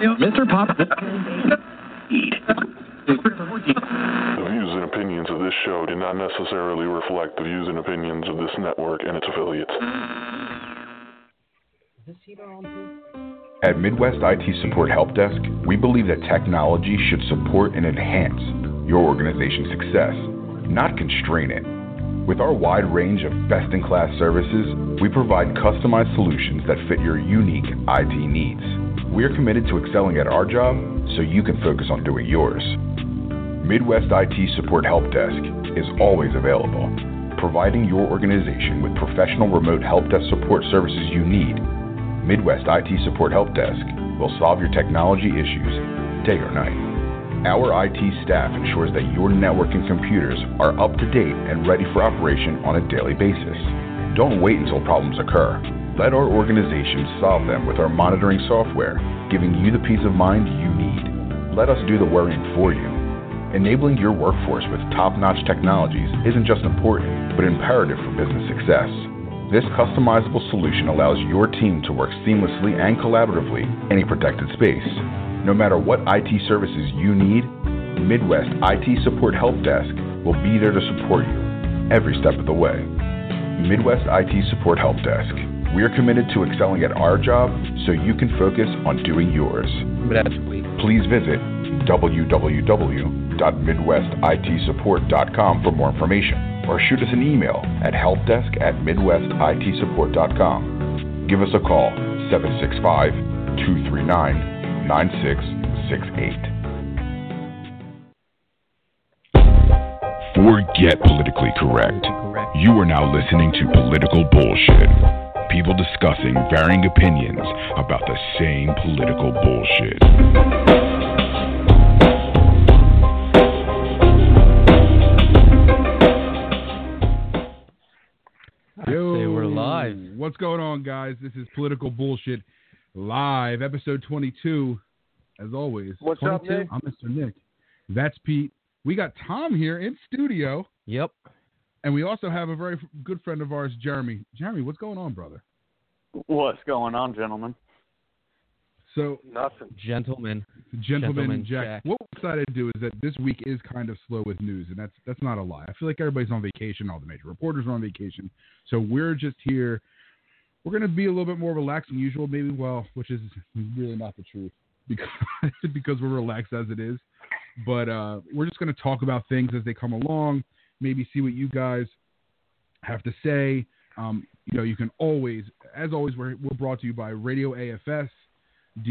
Mr. Pop. The views and opinions of this show do not necessarily reflect the views and opinions of this network and its affiliates. At Midwest IT Support Help Desk, we believe that technology should support and enhance your organization's success, not constrain it. With our wide range of best in class services, we provide customized solutions that fit your unique IT needs. We are committed to excelling at our job so you can focus on doing yours. Midwest IT Support Help Desk is always available, providing your organization with professional remote help desk support services you need. Midwest IT Support Help Desk will solve your technology issues day or night. Our IT staff ensures that your network and computers are up to date and ready for operation on a daily basis. Don't wait until problems occur. Let our organization solve them with our monitoring software, giving you the peace of mind you need. Let us do the worrying for you. Enabling your workforce with top notch technologies isn't just important, but imperative for business success. This customizable solution allows your team to work seamlessly and collaboratively in any protected space. No matter what IT services you need, Midwest IT Support Help Desk will be there to support you every step of the way. Midwest IT Support Help Desk. We are committed to excelling at our job so you can focus on doing yours. Please visit www.midwestitsupport.com for more information or shoot us an email at helpdesk at midwestitsupport.com. Give us a call 765 239 9668. Forget politically correct. You are now listening to political bullshit. People discussing varying opinions about the same political bullshit. Yo, we're live. What's going on, guys? This is Political Bullshit Live, episode 22. As always, What's up, Nick? I'm Mr. Nick. That's Pete. We got Tom here in studio, Yep. And we also have a very good friend of ours, Jeremy. Jeremy, what's going on, brother? What's going on, gentlemen? So, Nothing. Gentlemen. Gentlemen, Gentleman Jack, Jack. what we're excited to do is that this week is kind of slow with news, and that's that's not a lie. I feel like everybody's on vacation, all the major reporters are on vacation, so we're just here. We're going to be a little bit more relaxed than usual, maybe. Well, which is really not the truth because because we're relaxed as it is. But uh, we're just going to talk about things as they come along. Maybe see what you guys have to say. Um, you know, you can always, as always, we're, we're brought to you by Radio AFS,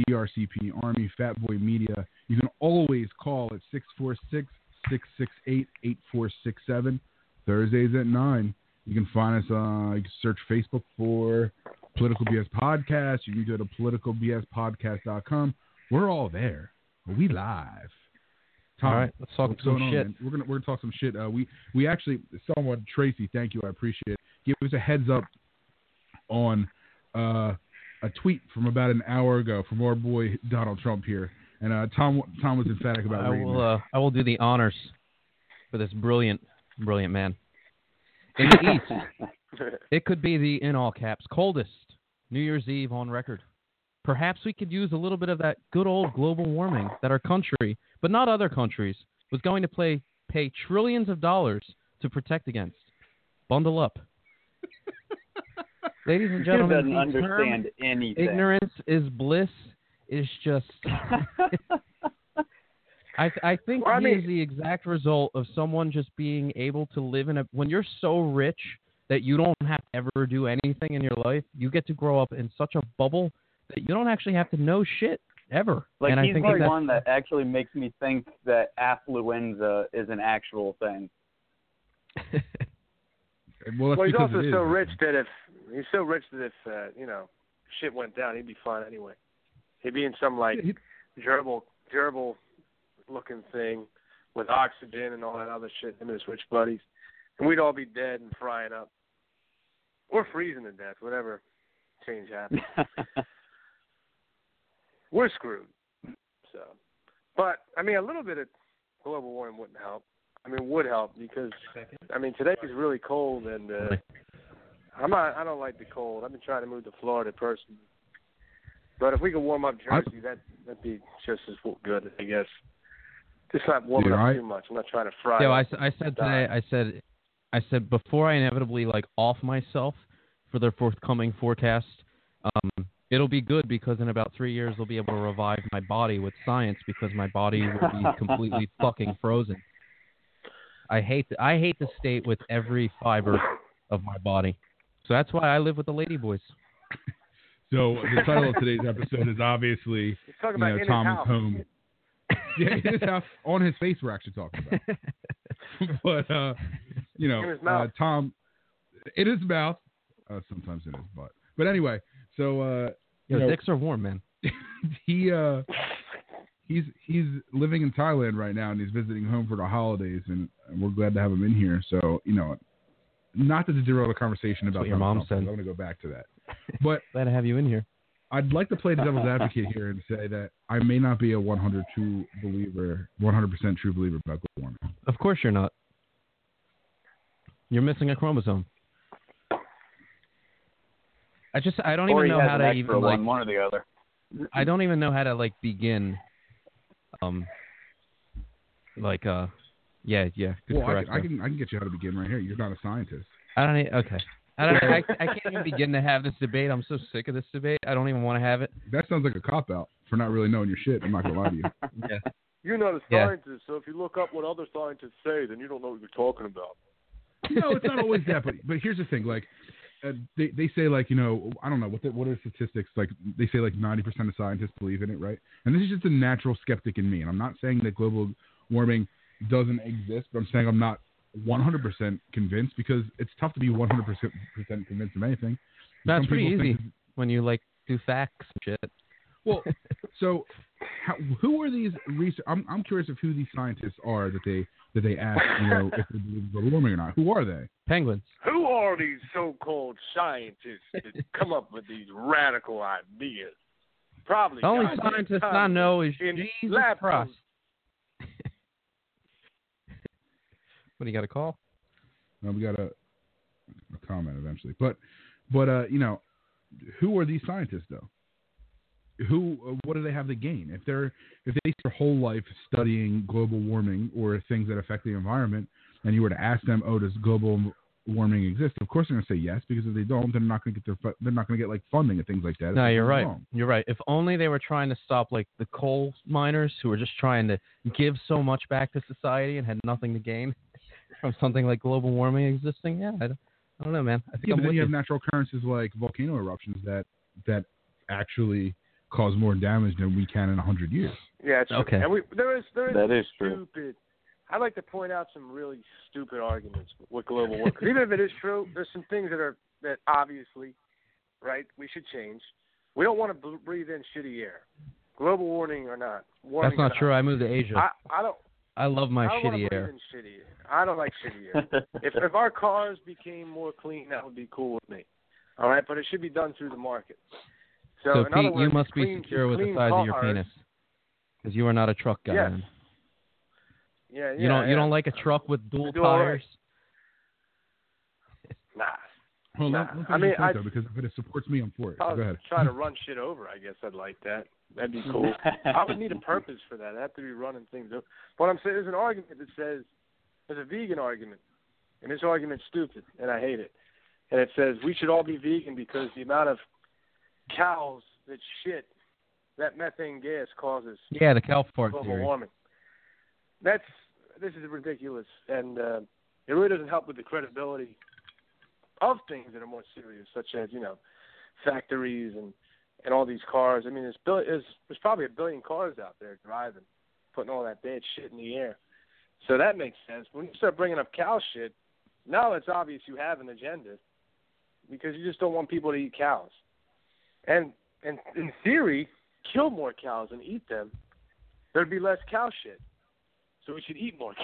DRCP, Army, Fat Boy Media. You can always call at 646 668 8467. Thursdays at 9. You can find us, uh, you can search Facebook for Political BS Podcast. You can go to politicalbspodcast.com. We're all there. We live. Tom, All right, let's talk some on, shit. man? We're gonna we're gonna talk some shit. Uh, we we actually someone Tracy, thank you, I appreciate it. Give us a heads up on uh, a tweet from about an hour ago from our boy Donald Trump here, and uh, Tom Tom was emphatic about I reading will. Uh, I will do the honors for this brilliant, brilliant man. In the east, it could be the in all caps coldest New Year's Eve on record. Perhaps we could use a little bit of that good old global warming that our country, but not other countries, was going to play, pay trillions of dollars to protect against. Bundle up. Ladies and He gentlemen, doesn't the term understand anything. ignorance is bliss is just I I think Well, I he is the exact result of someone just being able to live in a when you're so rich that you don't have to ever do anything in your life, you get to grow up in such a bubble that you don't actually have to know shit ever. like and I he's think the one that actually makes me think that affluenza is an actual thing. well, well, he's also so rich that if he's so rich that if uh, you know shit went down, he'd be fine anyway. He'd be in some like He- gerbil gerbil looking thing with oxygen and all that other shit. Him and his rich buddies, and we'd all be dead and frying up, or freezing to death, whatever change happens. We're screwed. So, but I mean, a little bit of global warming wouldn't help. I mean, would help because I mean today is really cold and uh, I'm not. I don't like the cold. I've been trying to move to Florida personally, But if we could warm up Jersey, that that'd be just as good, I guess. Just not warming Dude, up I- too much. I'm not trying to fry. Up. I, I said today, I said, I said before I inevitably like off myself for their forthcoming forecast, um, it'll be good because in about three years they'll be able to revive my body with science because my body will be completely fucking frozen. I hate the, I hate the state with every fiber of my body, so that's why I live with the lady boys. So the title of today's episode is obviously He's talking you know in his Tom is house. home. yeah, in his house, on his face, we're actually talking about. but uh, you know, uh. Tom, in his mouth. Uh, sometimes in his butt. But anyway, so uh, you Yo, know, dicks are warm, man. he uh, he's he's living in Thailand right now, and he's visiting home for the holidays, and, we're glad to have him in here. So you know, not to derail the conversation about what your mom said. I'm going to go back to that. But Glad to have you in here. I'd like to play the devil's advocate here and say that I may not be a 100 true believer, 100% true believer about global warming. Of course you're not. You're missing a chromosome. I just I don't or even know how to extra even like one, one or the other. I don't even know how to like begin. Um. Like uh, yeah yeah. Good Well, I correct. can, I can I can get you how to begin right here. You're not a scientist. I don't e- okay. I don't. I, I can't even begin to have this debate. I'm so sick of this debate. I don't even want to have it. That sounds like a cop out for not really knowing your shit. I'm not gonna lie to you. Yeah. You're not a Yeah. scientist, so if you look up what other scientists say, then you don't know what you're talking about. no, it's not always that. But but here's the thing. Like uh, they they say like you know I don't know what the, what are the statistics like they say like 90 percent of scientists believe in it, right? And this is just a natural skeptic in me. And I'm not saying that global warming doesn't exist, but I'm saying I'm not 100% convinced because it's tough to be 100% convinced of anything. That's pretty easy when you like do facts and shit. Well, so how, who are these research? I'm I'm curious of who these scientists are that they that they ask you know if they believe in global warming or not. Who are they? Penguins. Who are these so-called scientists that come up with these radical ideas? Probably The only scientist I know is in Jesus lab Christ. What do you got to call? No, we got a, a comment eventually, but but uh, you know, who are these scientists though? Who uh, what do they have to gain if they're if they their whole life studying global warming or things that affect the environment, and you were to ask them, oh, does global warming exist? Of course they're gonna say yes because if they don't, they're not gonna get their they're not gonna get like funding and things like that. No, you're right. wrong. You're right. If only they were trying to stop like the coal miners who were just trying to give so much back to society and had nothing to gain from something like global warming existing. Yeah, I don't, I don't know, man. I think Yeah, I'm then you you. have natural occurrences like volcano eruptions that that actually cause more damage than we can in a hundred years. Yeah, it's true. Okay. And we, there is there is That some is true. stupid. I'd like to point out some really stupid arguments with global warming. even if it is true, there's some things that are that obviously, right, we should change. We don't want to breathe in shitty air, global warming or not. Warming That's not or true. I moved to Asia. I, I don't. I love my I don't wanna shitty breathe air. in shitty air. I don't like shitty air. if if our cars became more clean, that would be cool with me. All right, but it should be done through the market. So, So in other Pete, words, you must be secure with the clean size of your penis, because you are not a truck guy. Yes. Yeah, yeah. You don't. You don't like a truck with dual do all right. tires. Nah. Well, Nah, let, let's I mean, point, I- though, because if it supports me, I'm for it. If I Go was ahead. Try to run shit over, I guess I'd like that. That'd be cool. I would need a purpose for that. I have to be running things over. But I'm saying there's an argument that says there's a vegan argument, and this argument's stupid, and I hate it. And it says we should all be vegan because the amount of cows that shit that methane gas causes Yeah, the cow fart global theory. warming. That's this is ridiculous, and uh, it really doesn't help with the credibility of things that are more serious, such as you know factories and and all these cars. I mean, there's there's, there's probably a billion cars out there driving, putting all that bad shit in the air. So that makes sense. When you start bringing up cow shit, now it's obvious you have an agenda because you just don't want people to eat cows. And and in theory, kill more cows and eat them, there'd be less cow shit. So we should eat more cows.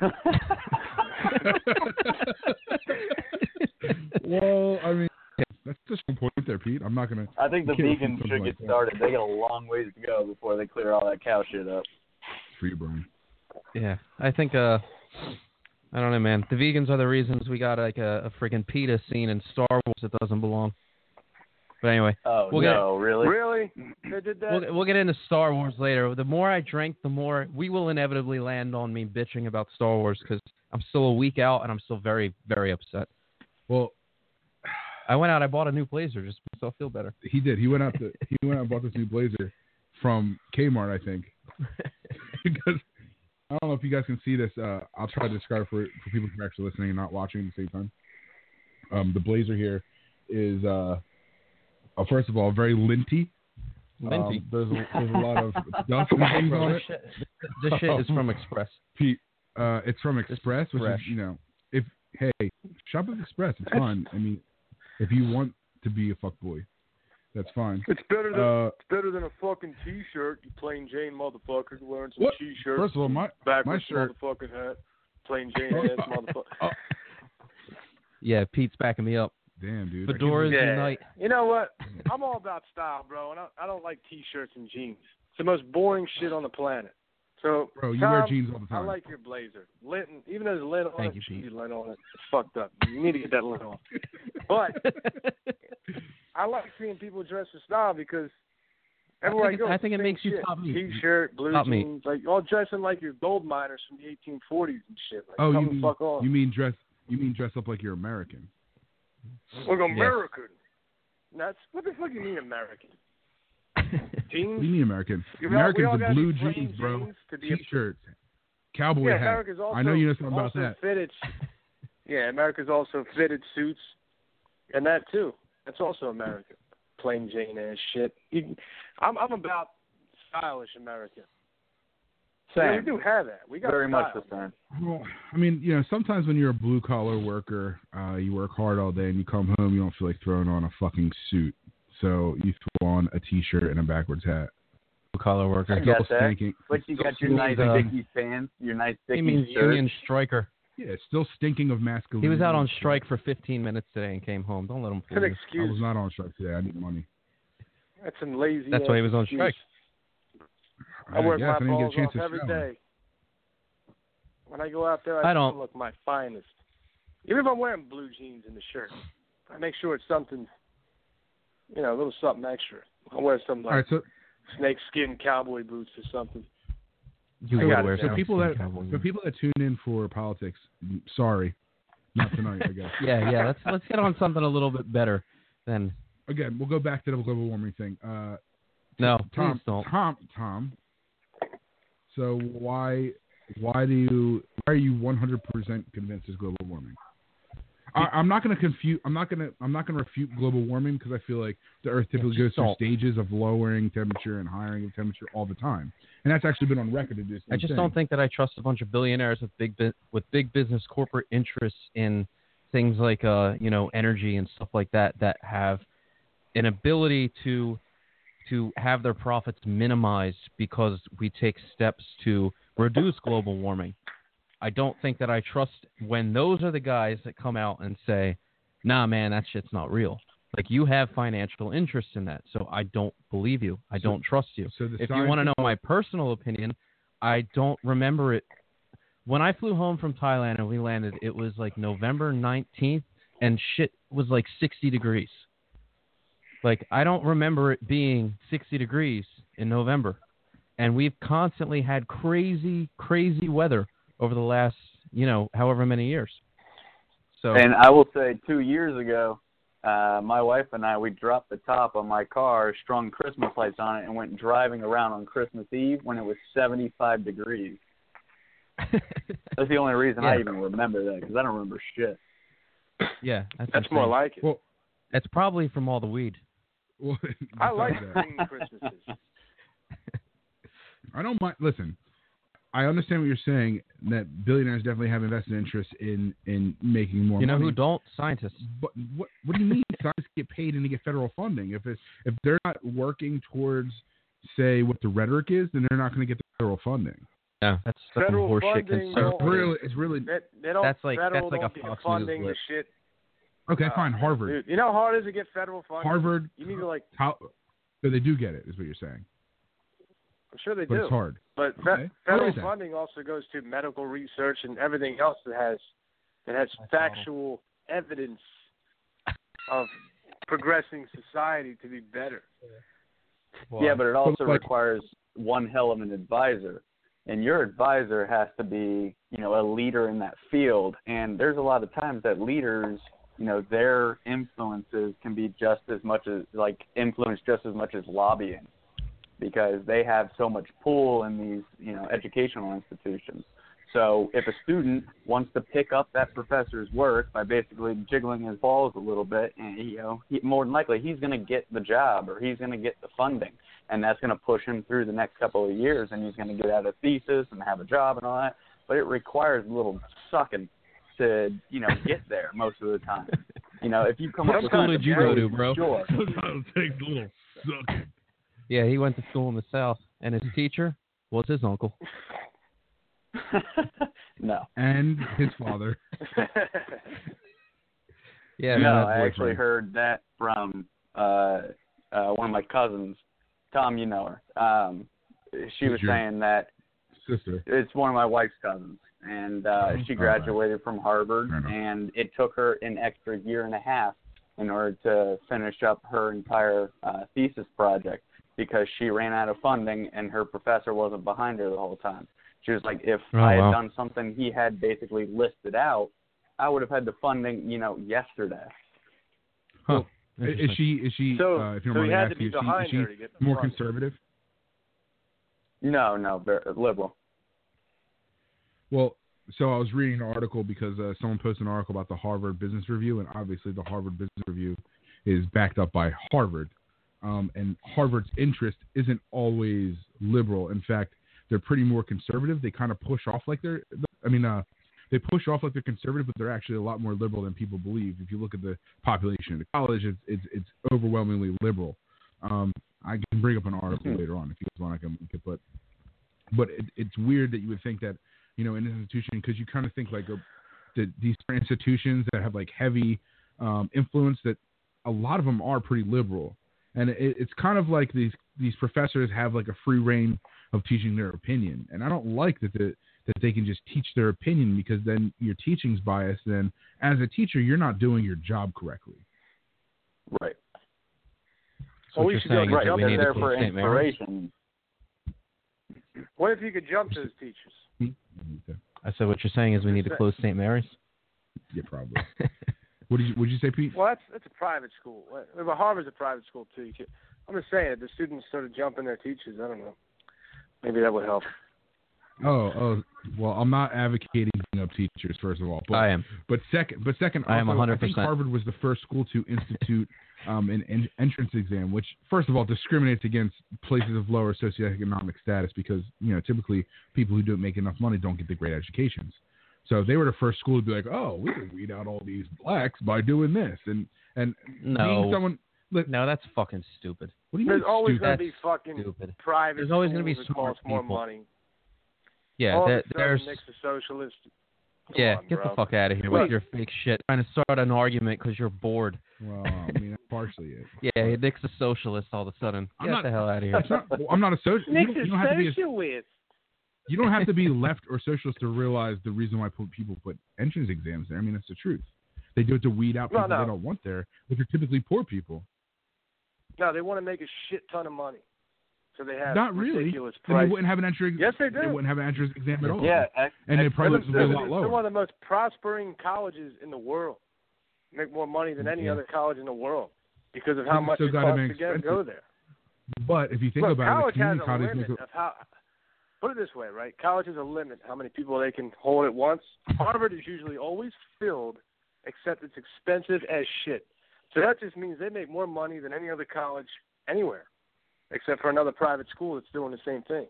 well, I mean, that's just one point there, Pete. I'm not gonna. I think the vegans something should like get that. started. They got a long ways to go before they clear all that cow shit up. Free burn. Yeah, I think. Uh, I don't know, man. The vegans are the reasons we got like a, a freaking PETA scene in Star Wars that doesn't belong. But anyway, Oh We'll get- no, really? Really? They did that? we'll, we'll get into Star Wars later. The more I drink, the more we will inevitably land on me bitching about Star Wars because I'm still a week out and I'm still very, very upset. Well, I went out, I bought a new blazer just so I feel better. he did. He went out to he went out and bought this new blazer from Kmart, I think. because I don't know if you guys can see this. Uh, I'll try to describe for for people who are actually listening and not watching at the same time. Um, the blazer here is uh, uh, first of all very linty. Linty. Um, there's a, there's a lot of dust and things on this it. shit, this, this shit is from Express. Pete, uh, it's from This is Express, which fresh. is you know, if hey, shop at Express. It's fun. I mean, if you want to be a fuck boy, that's fine. It's better than Uh, it's better than a fucking t-shirt. You plain Jane motherfucker wearing some What? t-shirt, first of all, my my shirt- motherfucking hat, plain Jane ass motherfucker. Yeah, Pete's backing me up. Damn dude, I can't Fedoras Yeah. unite. You know what? I'm all about style, bro, and I, I don't like t-shirts and jeans. It's the most boring shit on the planet. So, bro, you Tom, wear jeans all the time. I like your blazer. Lint, even though there's lint on Thank it, you, Pete. should be lint on it. It's fucked up. You need to get that lint off. But I like seeing people dress for style because everywhere I, think it- go, I think it same makes you shit. top meat. T-shirt, blue Top meat. jeans, like all dressing like your gold miners from the 1840s and shit. Like, oh, come you mean, fuck on. you mean dress? You mean dress up like you're American? Look, American. That's what the fuck you mean American? What Jeans. do you mean American? All- Americans are blue jeans, bro. jeans to be a- T-shirts, cowboy yeah, hat. Also I know you know something about that. Fitted. Yeah, America's also fitted suits, and that too. That's also America. Plain Jane ass shit. You, I'm I'm about stylish America. Yeah, we do have that. We got Very much the style. same. Well, I mean, you know, sometimes when you're a blue collar worker, uh, you work hard all day and you come home, you don't feel like throwing on a fucking suit. So you throw on a t-shirt and a backwards hat. Blue collar worker. I got Still that. stinking. But you got your still nice stinking- sticky pants, your nice He sticky means shirt. Union striker. Yeah, it's still stinking of masculinity. He was out on strike for 15 minutes today and came home. Don't let him fool an you. I was not on strike today. I need money. That's some lazy. That's why he was on excuse. strike. I work guess my I didn't get balls a chance off to every shower. day. When I go out there, I, I don't. look my finest. Even if I'm wearing blue jeans and the shirt, I make sure it's something, you know, a little something extra. I wear something like right, so snake skin cowboy boots or something. You I gotta wear down. so some people that cowboy so people that tune in for politics, sorry, not tonight. I guess. Yeah, yeah. Let's let's get on something a little bit better than Again, we'll go back to the global warming thing. Uh, no. Tom, please don't. Tom, Tom. So why, why do you, why are you 100% convinced it's global warming? I, I'm not going to confute. I'm not going to. I'm not going to refute global warming because I feel like the Earth typically goes through stages of lowering temperature and highering of temperature all the time, and that's actually been on record do. I just thing. don't think that I trust a bunch of billionaires with big with big business corporate interests in things like uh you know energy and stuff like that that have an ability to to have their profits minimized because we take steps to reduce global warming. I don't think that I trust when those are the guys that come out and say, "Nah, man, that shit's not real." Like you have financial interest in that, so I don't believe you. I So- don't trust you So if you want to know my personal opinion, I don't remember it. When I flew home from Thailand and we landed, it was like November 19th, and shit was like 60 degrees. Like, I don't remember it being 60 degrees in November. And we've constantly had crazy, crazy weather over the last, you know, however many years. So, And I will say, two years ago, uh, my wife and I we dropped the top on my car, strung Christmas lights on it, and went driving around on Christmas Eve when it was 75 degrees. That's the only reason I even remember that because I don't remember shit. yeah, that's, That's more like it. Well, It's probably from all the weed. Well, I like that. green Christmases. I don't mind. Listen, I understand what you're saying. That billionaires definitely have invested interest in in making more You know money. who don't? Scientists. But what what do you mean scientists get paid and they get federal funding? If it's if they're not working towards say what the rhetoric is, then they're not going to get the federal funding. Yeah, that's that's Federal horseshit. funding So it's really, it's really They, they. That's like- federal that's like a don't Fox News funding the lip. shit. Okay. Uh, fine, Harvard, Dude, you know how hard it is to get federal funding? Harvard. You need to like. How, so they do get it, is what you're saying, I'm sure they but do. it's hard. But fe- Okay. federal Where is that? funding also goes to medical research and everything else that has that has factual evidence of progressing society to be better. Yeah, but it also like- requires one hell of an advisor. And your advisor has to be, you know, a leader in that field. And there's a lot of times that leaders, you know, their influences can be just as much as like influence just as much as lobbying because they have so much pull in these, you know, educational institutions. So if a student wants to pick up that professor's work by basically jiggling his balls a little bit, and you know, he, more than likely he's going to get the job or he's going to get the funding, and that's going to push him through the next couple of years, and he's going to get out a thesis and have a job and all that. But it requires a little sucking to you know get there most of the time. You know, if you come What up with school did you go to, bro? Sure. Sometimes it takes a little sucking. Yeah, he went to school in the South, and his teacher was his uncle. no. And his father. Yeah, no, I boyfriend. actually heard that from uh uh one of my cousins. Tom, you know her. Um she Who's was saying that Sister. it's one of my wife's cousins and uh Oh, she okay. graduated from Harvard and it took her an extra year and a half in order to finish up her entire uh thesis project because she ran out of funding and her professor wasn't behind her the whole time. She was like if Oh, I had wow. done something he had basically listed out, I would have had the funding, you know, yesterday. Huh. Is she? Is she? So, uh, if you so don't he mind had to be asking, is she, behind is she her to get the more funding. conservative? No, no, very liberal. Well, so I was reading an article because uh, someone posted an article about the Harvard Business Review, and obviously the Harvard Business Review is backed up by Harvard, um, and Harvard's interest isn't always liberal. In fact, they're pretty more conservative. They kind of push off like they're, I mean, uh, they push off like they're conservative, but they're actually a lot more liberal than people believe. If you look at the population of the college, it's it's, it's overwhelmingly liberal. Um, I can bring up an article Mhm. later on if you guys want. I can link it, but but it, it's weird that you would think that you know, in an institution because you kind of think like a, the, these institutions that have like heavy um, influence that a lot of them are pretty liberal, and it, it's kind of like these these professors have like a free reign of teaching their opinion, and I don't like that the that they can just teach their opinion because then your teaching's biased. Then as a teacher, you're not doing your job correctly. Right. So Well, what we you're should go saying is right. that we need to there for. Mary's. Inspiration. What if you could jump to those teachers? Hmm? I said what you're saying is we need to close St. Mary's. Yeah, probably. what did you What did you say, Pete? Well, that's that's a private school. Well, Harvard's a private school too. You can, I'm just saying, if the students sort of jump in their teachers, I don't know. Maybe that would help. Oh, oh. Well, I'm not advocating beating up teachers, first of all. But I am. But second, but second, I am 100%. think Harvard was the first school to institute um, an en- entrance exam, which first of all discriminates against places of lower socioeconomic status because you know typically people who don't make enough money don't get the great educations. So they were the first school to be like, oh, we can weed out all these blacks by doing this, and and being No. someone. Look, No, that's fucking stupid. what do you There's mean always going to be fucking Stupid. private. There's always gonna be schools that smart cost more people. money. Yeah, All there, of a sudden, there's. Nick's a socialist. Come Yeah, on, get bro. the fuck out of here Wait. with your fake shit. Trying to start an argument because you're bored. Well, I mean, that's partially it. Yeah, Nick's a socialist all of a sudden. I'm Get not- the hell out of here. Not, I'm not a social. You don't, you don't have to a socialist. you don't have to be left or socialist to realize the reason why people put entrance exams there. I mean, that's the truth. They do it to weed out people no. they don't want there, which are typically poor people. No, they want to make a shit ton of money, so they have Not really. ridiculous Then they wouldn't have an entrance. Yes, they do. They wouldn't have an entrance exam at all. Yeah, ex- and they ex- probably They're, would be a they're- lot they're lower. one of the most prospering colleges in the world. Make more money than any Yeah. other college in the world because of how It's much still it gotta costs be to get, expensive. go there. But if you think Look, about it, college the has community a colleges limit make a, of how. Put it this way, right? College has a limit how many people they can hold at once. Harvard is usually always filled, except it's expensive as shit. So that just means they make more money than any other college anywhere, except for another private school that's doing the same thing.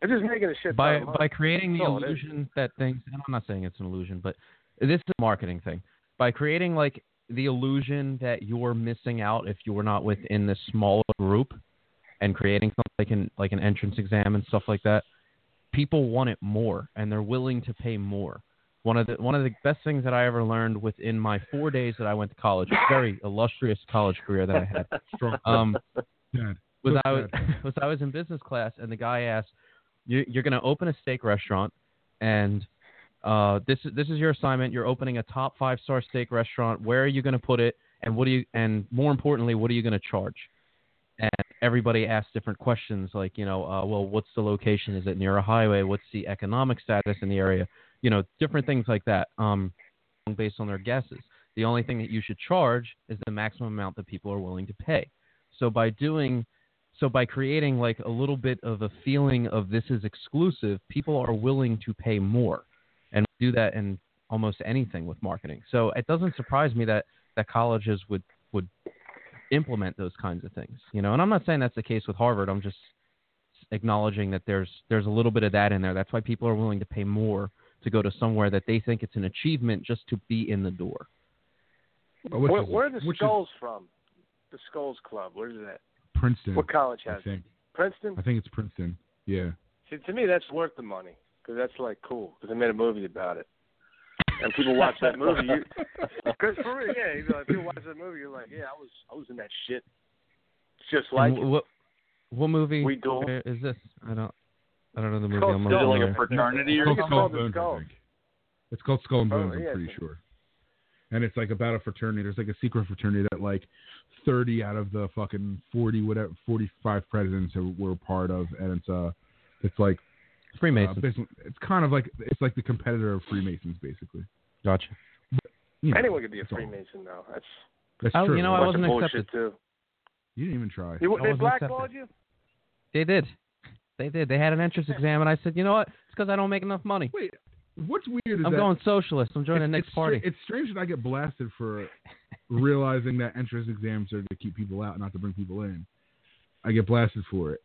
They're just making a shit ton by money. by creating the That's all it is. illusion that things and I'm not saying it's an illusion, but this is a marketing thing. By creating like the illusion that you're missing out if you're not within this smaller group and creating something like an like an entrance exam and stuff like that, people want it more and they're willing to pay more. One of the one of the best things that I ever learned within my four days that I went to college, a very illustrious college career that I had. strong. Um, Dad, was I was, was I was in business class and the guy asked, you, "You're going to open a steak restaurant, and uh, this is this is your assignment. You're opening a top five star steak restaurant. Where are you going to put it, And what do you and more importantly, what are you going to charge? And everybody asks different questions like, you know, uh, well, what's the location? Is it near a highway? What's the economic status in the area? You know, different things like that. Um, based on their guesses. The only thing that you should charge is the maximum amount that people are willing to pay. So by doing so by creating like a little bit of a feeling of this is exclusive, people are willing to pay more. And do that in almost anything with marketing. So it doesn't surprise me that that colleges would would implement those kinds of things. You know, and I'm not saying that's the case with Harvard. I'm just acknowledging that there's there's a little bit of that in there. That's why people are willing to pay more to go to somewhere that they think it's an achievement just to be in the door. Which Where, is- where are the which is skulls from? The Skulls Club. Where's that? Princeton. What college I has it? think. Princeton. I think it's Princeton. Yeah. See, to me, that's worth the money because that's like cool. Because they made a movie about it, and people watch that movie. Because for real, yeah, you know, if people watch that movie, you're like, yeah, I was, I was in that shit. It's just like And it. what what movie We Duel. is this? I don't I don't know the movie. called I'm Is it not like a fraternity or It's called something? Skull the and Bones, Skull. I think. It's called Skull and Oh, Bones, yeah, I'm pretty sure. And it's like about a fraternity. There's like a secret fraternity that like 30 out of the fucking 40 whatever 45 presidents were part of, and it's uh it's like uh, Freemason. basically, it's kind of like it's like the competitor of Freemasons, basically. gotcha. You know, Anyone could be a that's all. Freemason, though. That's That's Oh, true. you know, I wasn't of bullshit accepted. too. You didn't even try. You, they blackballed accepted. you. They did. They did. They had an entrance exam, and I said, you know what? It's because I don't make enough money. Wait, what's weird is I'm that going socialist. I'm joining the next it's party. stra- it's strange that I get blasted for realizing that entrance exams are to keep people out, not to bring people in. I get blasted for it.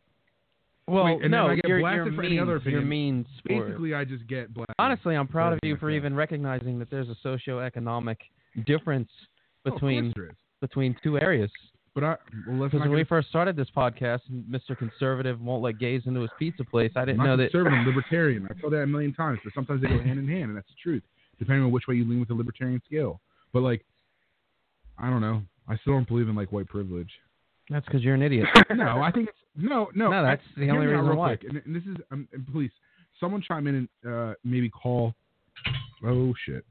Well, wait, and then no, I get you're, blasted you're for means, any other You're opinion. for it. Basically, I just get blasted. Honestly, I'm proud of you for even recognizing that there's a socioeconomic difference Oh, between is. between two areas. But I well, let's Because not when we first started this podcast, Mr. Conservative won't let gays into his pizza place. I didn't know that. conservative, libertarian. I've told that a million times, but sometimes they go hand in hand, and that's the truth, depending on which way you lean with the libertarian scale. But like, I don't know. I still don't believe in like white privilege. That's because you're an idiot. no, I think it's no, no. No, that's I, the only reason why. Quick. And, and this is, um, and please, someone chime in and uh, maybe call. Oh shit!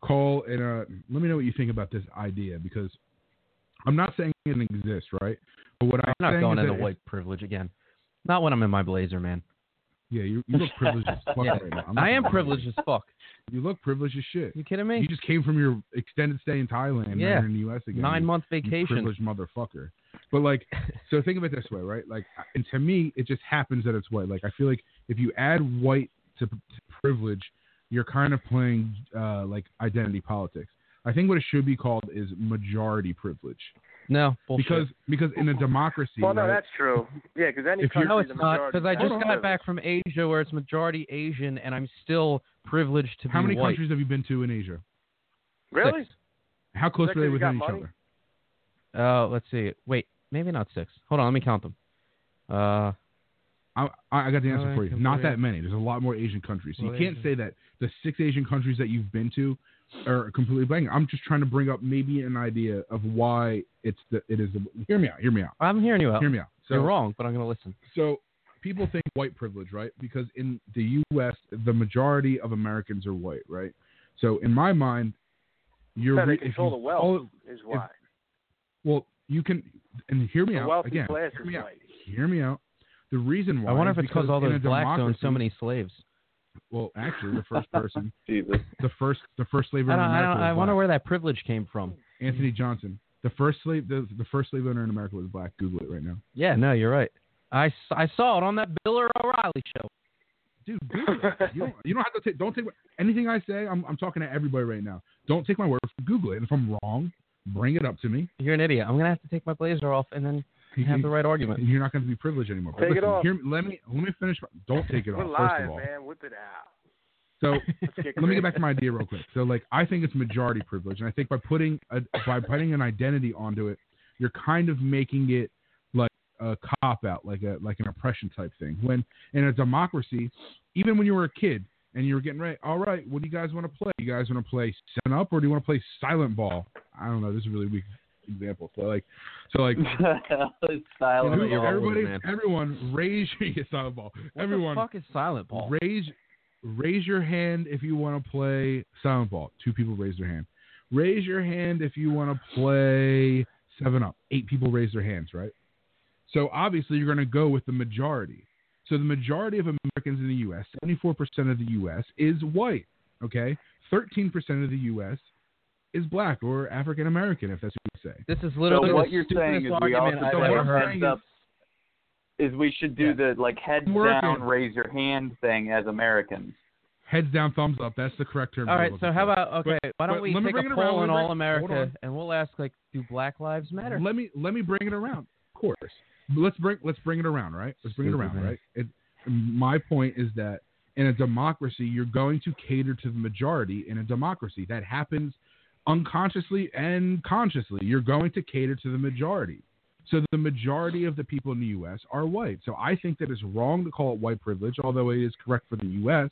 Call and uh, let me know what you think about this idea because I'm not saying it doesn't right? But what I'm I'm not going into white privilege again. Not when I'm in my blazer, man. Yeah, you, you look privileged as fuck Yeah. right now. I am privileged as fuck. You look privileged as shit. You kidding me? You just came from your extended stay in Thailand, Yeah. in the U.S. again. Nine month vacation. privileged motherfucker. But like, so think of it this way, right? Like, and to me, it just happens that it's white. Like, I feel like if you add white to, to privilege, you're kind of playing uh, like identity politics. I think what it should be called is majority privilege, No, bullshit. because because in a democracy, Well, no, right, that's true. Yeah, because any If you're- country, no, it's the not because I just Hold on. got back from Asia where it's majority Asian and I'm still privileged to how be many white. countries have you been to in Asia? Really? Six. How close Is that are they 'cause you within each money? other? Uh, let's see. Wait, maybe not six. Hold on, let me count them. Uh, I, I got the answer for you. Not that many. There's a lot more Asian countries. So you can't Asian. say that the six Asian countries that you've been to are completely blank. I'm just trying to bring up maybe an idea of why it's the it is the. Hear me out. Hear me out. I'm hearing you out. Hear me out. So You're wrong, but I'm gonna listen. so people think white privilege, right? Because in the U.S., the majority of Americans are white, right? So in my mind, you're Yeah, they re- control you the wealth. follow- is why. well, you can and hear me The out wealthy again. class Hear is me out. white. Hear me out. The reason why I wonder if it's because all those blacks own so many slaves. Well, actually, the first person, Jesus. the first, the first slave I, owner don't, in I, America don't, I wonder where that privilege came from. Anthony Johnson, the first slave, the, the first slave owner in America was black. Google it right now, Yeah, no, you're right. I, I saw it on that Bill O'Reilly show. dude. Google it. You don't, you don't have to take. Don't take anything I say. I'm, I'm talking to everybody right now. Don't take my word. for Google it. And if I'm wrong, bring it up to me. You're an idiot. I'm gonna have to take my blazer off and then have the right argument. You're not going to be privileged anymore. But Take it off. Hear, me- let me let me finish. Don't take it We're off. First of all, man. Whip it out. so Let's get let me get back to my idea real quick. So like I think it's majority privilege, and I think by putting a, by putting an identity onto it, you're kind of making it like a cop out, like a like an oppression type thing. When in a democracy, even when you were a kid and you were getting ready, all right, what do you guys want to play? You guys want to play Seven Up or do you want to play Silent Ball? I don't know. This is a really weak example. So like, so like. Silent. know who- you're everybody, it, man. everyone, raise your silent ball. What everyone, the fuck is Silent Ball? raise raise your hand if you want to play silent ball. Two people raise their hand. raise your hand if you want to play Seven Up. Eight people raise their hands, right? So obviously you're going to go with the majority. So the majority of Americans in the U.S., 74% of the U.S. is white. Okay, 13% of the U.S. is black or African American, if that's what you say. This is literally so what you're saying is we argument also I've what ever heard. saying heard is we should do Yeah. the like heads down, raise your hand thing as Americans. Heads down, thumbs up. That's the correct term. All to right, look so how about okay? But- why don't we let me take bring a it around, poll in all America on. and we'll ask like, do Black Lives Matter? Let me let me bring it around. Of course. Let's bring let's bring it around, right? Let's bring it around, man. right? It, my point is that in a democracy, you're going to cater to the majority in a democracy. That happens unconsciously and consciously. You're going to cater to the majority. So the majority of the people in the U.S. are white. So I think that it's wrong to call it white privilege, although it is correct for the U.S.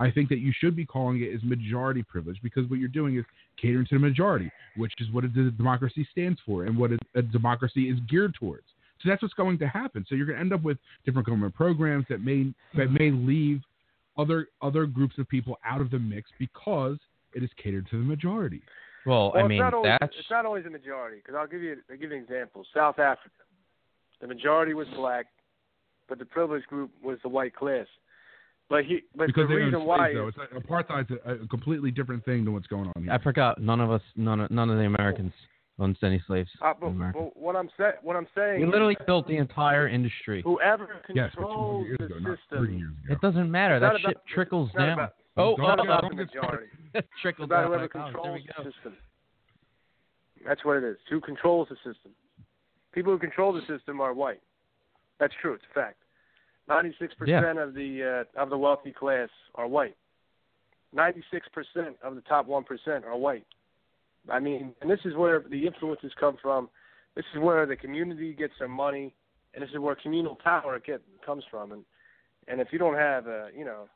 I think that you should be calling it as majority privilege because what you're doing is catering to the majority, which is what a democracy stands for and what a, a democracy is geared towards. So that's what's going to happen. So you're going to end up with different government programs that may that may leave other other groups of people out of the mix because it is catered to the majority. Well, Well, I mean, it's not always, that's it's not always a majority because I'll give you I'll give you an example. South Africa, the majority was black, but the privileged group was the white class. But he, but Because the reason why slaves, though. It's like, apartheid's a, a completely different thing than what's going on here. I forgot. None of us, none of, none of the Americans owns any slaves. uh, but, but what I'm saying, what I'm saying, We is literally built the entire industry. whoever yes, but 200 controls years the ago, not system, 30 years ago. It doesn't matter. That not shit trickles down. about- oh, Don't the don't get majority. it It's trickles about down. whoever oh, controls the system. That's what it is. Who controls the system? People who control the system are white. That's true. It's a fact. Ninety-six percent of the uh, of the wealthy class are white. Ninety-six percent of the top one percent are white. I mean, and this is where the influences come from. This is where the community gets their money, and this is where communal power get comes from. And and if you don't have a, you know,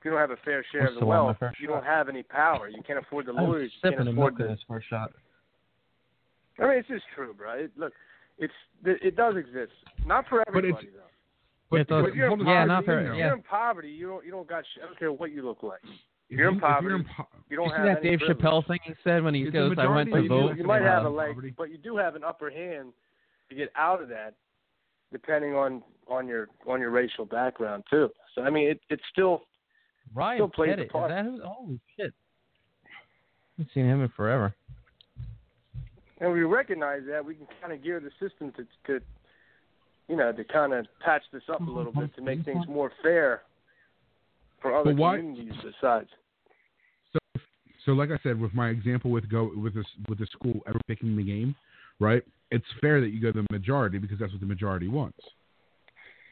if you don't have a fair share What's of the the wealth, first you shot? don't have any power. You can't afford the I was lawyers. You sipping can't afford milk in the. this first shot. I mean, it's just true, bro. It, look, it's it does exist. Not for But everybody though. But, But if you're in hold on, yeah, poverty, not for- if yeah. you're in poverty, you don't you don't got. Sh- I don't care what you look like. if you're in you- if poverty, you're in po- You don't you see that any Dave privilege. Chappelle thing he said when he It's goes, "I went to you, vote." do, you might have a leg, poverty. but you do have an upper hand to get out of that, depending on on your on your racial background too. So I mean, it it's still Ryan still plays Pettit. Is part. that who? Holy shit! I haven't seen him in forever. and we recognize that we can kind of gear the system to to you know to kind of patch this up a little bit to make things more fair for other why- communities besides. So, like I said, with my example with go with this with the school ever picking the game, right? It's fair that you go to the majority because that's what the majority wants.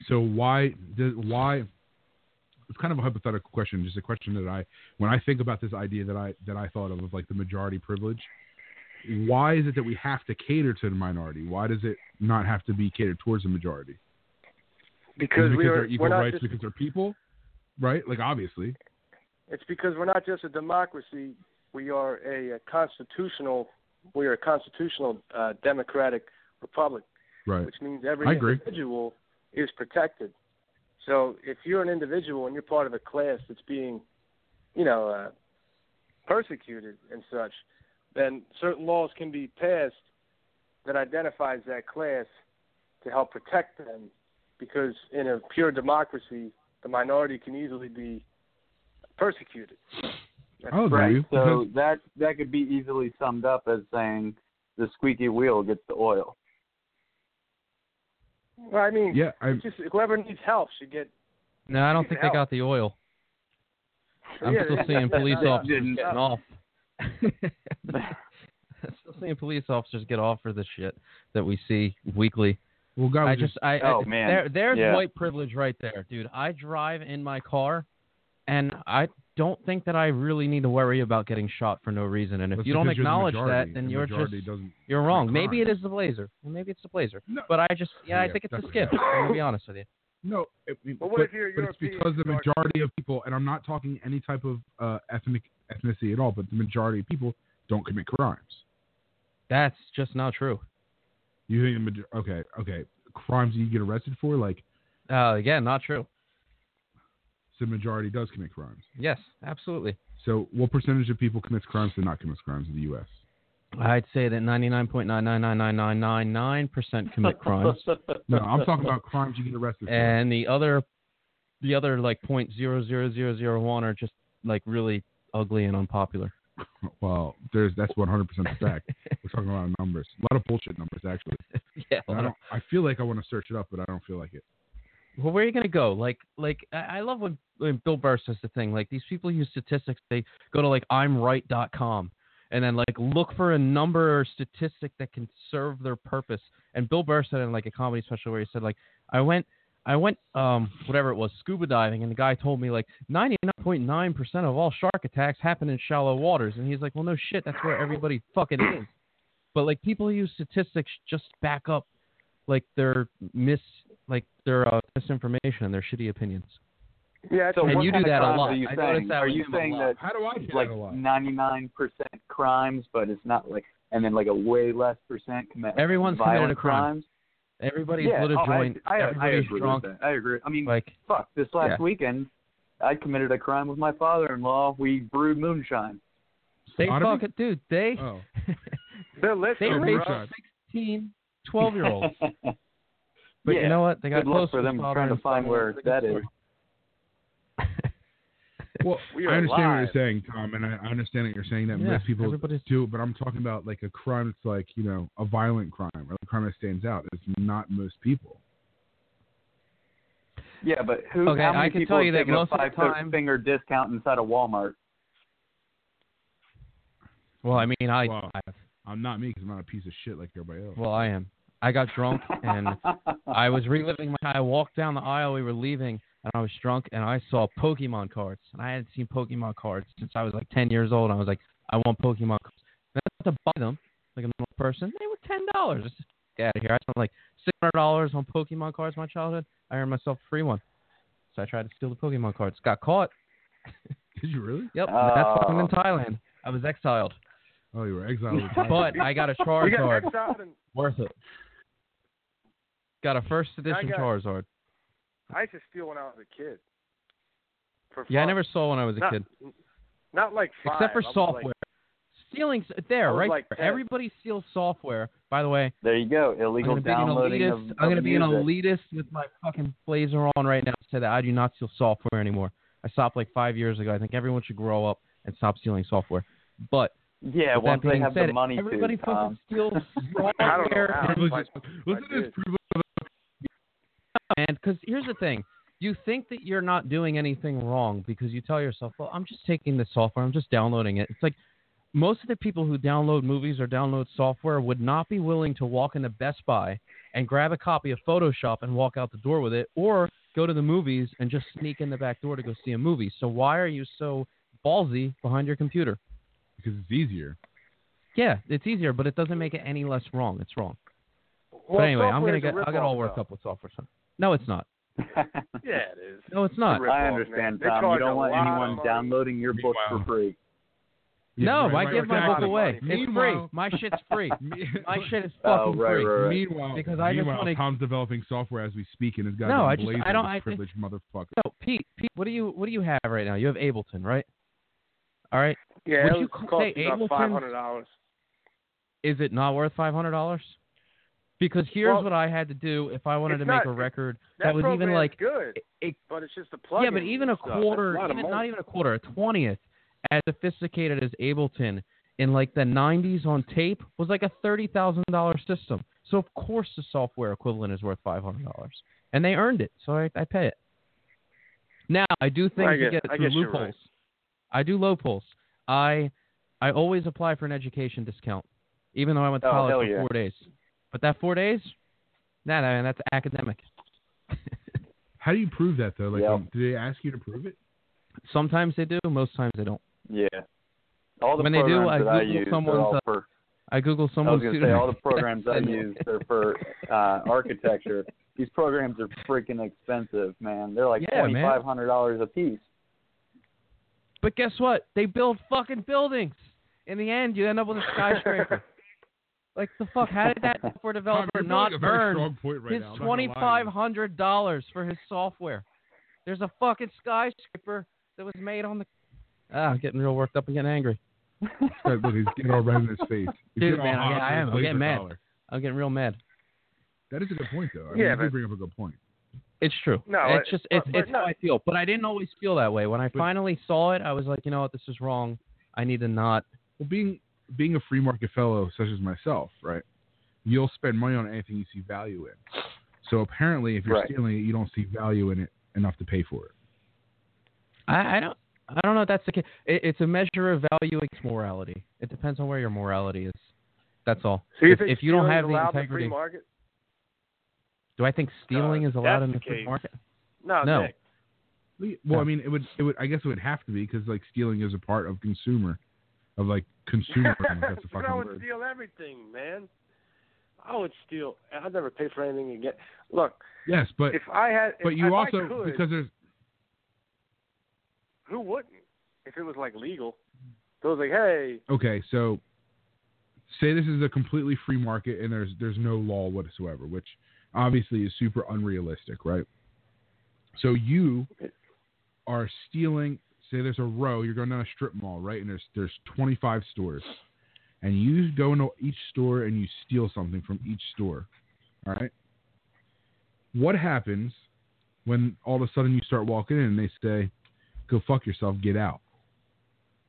So why does why? It's kind of a hypothetical question, just a question that I, when I think about this idea that I that I thought of of like the majority privilege. Why is it that we have to cater to the minority? Why does it not have to be catered towards the majority? Because because we are they're equal rights just because they're people, right? Like obviously, It's because we're not just a democracy. We are a, a constitutional. We are a constitutional uh, democratic republic, right? which means every individual is protected. So if you're an individual and you're part of a class that's being, you know, uh, persecuted and such, then certain laws can be passed that identifies that class to help protect them. Because in a pure democracy, the minority can easily be persecuted. That's I'll. Right. So that that could be easily summed up as saying the squeaky wheel gets the oil. Well, I mean, yeah, I, just whoever needs help should get. No, I don't think can they got the oil. I'm Yeah, still seeing police officers didn't. getting off. I'm still seeing police officers get off for the shit that we see weekly. well, God, I was just, I, Oh, I man. there, there's Yeah. white privilege right there, dude. I drive in my car, and I don't think that I really need to worry about getting shot for no reason. And if That's you don't because the acknowledge majority. that, then The you're just you're wrong. Maybe it is the blazer. Well, maybe it's the blazer. No. But I just, yeah, I think it's a definitely. skip. I'm gonna be honest with you. No, it, it- But what but, if you're but it's because the majority of people, and I'm not talking any type of uh, ethnic ethnicity at all, but the majority of people don't commit crimes. That's just not true. You think the major- okay, okay, crimes you get arrested for, like Uh, again, not true. The majority does commit crimes. Yes, absolutely. So, what percentage of people commits crimes that not commit crimes in the U.S.? I'd say that 99.999999% commit crimes, No, I'm talking about crimes you get arrested for. and the other, the other like point zero zero zero zero one are just like really ugly and unpopular. Well, there's that's 100% the fact. We're talking about numbers, a lot of bullshit numbers actually. yeah. I don't. I feel like I want to search it up, but I don't feel like it. Well, where are you gonna go? Like, like I love when, when Bill Burr says the thing. Like these people use statistics. They go to like I'mRight.com and then like look for a number or statistic that can serve their purpose. And Bill Burr said in like a comedy special where he said like I went, I went, um, whatever it was, scuba diving, and the guy told me like 99.9% of all shark attacks happen in shallow waters. And he's like, well, no shit, that's where everybody fucking is. But like people use statistics just back up like their mis like their uh, misinformation and their shitty opinions. Yeah, So And you do that a crimes lot. Are you I saying? that are you saying that How do I it's get like that a lot? 99% crimes, but it's not like, and then like a way less percent commit Everyone's committed violent a crime. crimes? Everybody's yeah, lit a oh, joint. I, I, I everybody's agree drunk. with that. I agree. I mean, Like fuck, this last Yeah. weekend, I committed a crime with my father-in-law. We brewed moonshine. they Sodomy? fucking dude. They Oh, They're lit. they raped moonshine. 16, 12 year olds. But yeah. you know what? They got Good luck close for them his trying to find where It's a good that is. well, We I are understand what you're saying, Tom, and I, I understand that you're saying that Yeah, most people everybody's- do. But I'm talking about like a crime that's like you know a violent crime or a crime that stands out. It's not most people. Yeah, but who? Okay, how many I can people tell you have that taken most a of the time- finger discount inside of Walmart? Well, I mean, I, Wow. I I'm not me because I'm not a piece of shit like everybody else. well, I am. I got drunk and I was reliving my. I walked down the aisle. We were leaving, and I was drunk, and I saw Pokemon cards, and I hadn't seen Pokemon cards since I was like 10 years old. I was like, I want Pokemon cards. And I had to buy them like a normal person. They were ten dollars. Just get out of here. I spent like six hundred dollars on Pokemon cards in my childhood. I earned myself a free one, so I tried to steal the Pokemon cards. Got caught. Did you really? Yep, that's why I'm in. Thailand. I was exiled, Oh, you were exiled. with time. but I got a We got Charizard. exiled and Worth it. Got a first edition got- Charizard. I used to steal when I was a kid. For Yeah, I never saw when I was a not, kid. Not like five. Except for I was software. Like, Stealing there, right? like there. Everybody steals software. By the way, There you go. I'm Illegal gonna be an downloading elitist. of, I'm gonna be an elitist with my fucking blazer on right now. to Say that I do not steal software anymore. I stopped like five years ago. I think everyone should grow up and stop stealing software. But Yeah, once they have said, the money everybody to. fucking Um, steals I don't know software. how. and- Like, Listen to this. Did. privilege- man, because here's the thing. You think that you're not doing anything wrong because you tell yourself, well, I'm just taking the software, I'm just downloading it. It's like most of the people who download movies or download software would not be willing to walk into Best Buy and grab a copy of Photoshop and walk out the door with it, or go to the movies and just sneak in the back door to go see a movie. So why are you so ballsy behind your computer? because it's easier. Yeah, it's easier, but it doesn't make it any less wrong. It's wrong. well, but anyway, I'm gonna get I'll get all ripoff, worked up with software. So. No, it's not. Yeah, it is. No, it's not. Rip I understand, man. Tom. You don't want anyone downloading your book for free. Yeah, No, right, I right, give my book away. It's free. Meanwhile- My shit's free. My shit is Oh, fucking right, free. right, right. Meanwhile, Because I just meanwhile, wanna- Tom's developing software as we speak, and has got No, I just- I don't- I- privileged motherfucker. So, Pete, Pete, what do you what do you have right now? You have Ableton, right? All right. Yeah, Would it you was call- cost say me about Ableton's- five hundred dollars. Is it not worth five hundred dollars? Because here's Well, what I had to do if I wanted to make a record That, that was even like good, it- but it's just a plug. yeah, but even a quarter, even, not even a quarter, a twentieth, as sophisticated as Ableton in like the '90s on tape was like a thirty thousand dollar system. So of course the software equivalent is worth five hundred dollars, and they earned it, so I, I pay it. Now I do things I to guess- get through loopholes. right. I do loopholes. I I always apply for an education discount, even though I went to Oh, college for yeah. four days. But that four days, nah, nah, that's academic. How do you prove that though? Like, Yep. do they ask you to prove it? Sometimes they do, most times they don't. Yeah. All the When they do, programs I that I use, they're someone's, all uh, for. I Google I was going to say all the programs I use are for uh, architecture. These programs are freaking expensive, man. They're like Yeah, twenty five hundred dollars a piece. But guess what? They build fucking buildings. In the end, you end up with a skyscraper. like the fuck? How did that software developer Tom, you're not making a very burn strong point right his now. I'm not gonna twenty lie to five you. hundred dollars for his software? There's a fucking skyscraper that was made on the. Ah, I'm getting real worked up and getting angry. Look, he's getting all red in his face. He's Dude, man, hot yeah, I am. I'm getting mad. collar. I'm getting real mad. That is a good point, though. I Yeah, mean, you bring up a good point. It's true. No, it's just but- it's but it's no. how I feel. But I didn't always feel that way. When I But- finally saw it, I was like, you know what, this is wrong. I need to not. Well, being being a free market fellow such as myself, right? You'll spend money on anything you see value in. So apparently, if you're Right. stealing it, you don't see value in it enough to pay for it. I, I don't. I don't know if that's the case. It, it's a measure of value against morality. It depends on where your morality is. That's all. So you if, think if you don't have the allowed in integrity, free market? do I think stealing Uh, is allowed in the the free market? No, No. Nick. Well, Yeah. I mean, it would, it would, I guess it would have to be because like stealing is a part of consumer, of like consumer. that's but fucking I would word. steal everything, man. I would steal. I'd never pay for anything again. Look, Yes, but if I had, if, but you also could, because there's who wouldn't? If it was like legal, so it was like, hey, okay. So say this is a completely free market and there's there's no law whatsoever, which obviously is super unrealistic, right? So you are stealing. Say there's a row. You're going down a strip mall, right? And there's there's 25 stores, and you go into each store and you steal something from each store. All right. What happens when all of a sudden you start walking in and they say, "Go fuck yourself, get out"?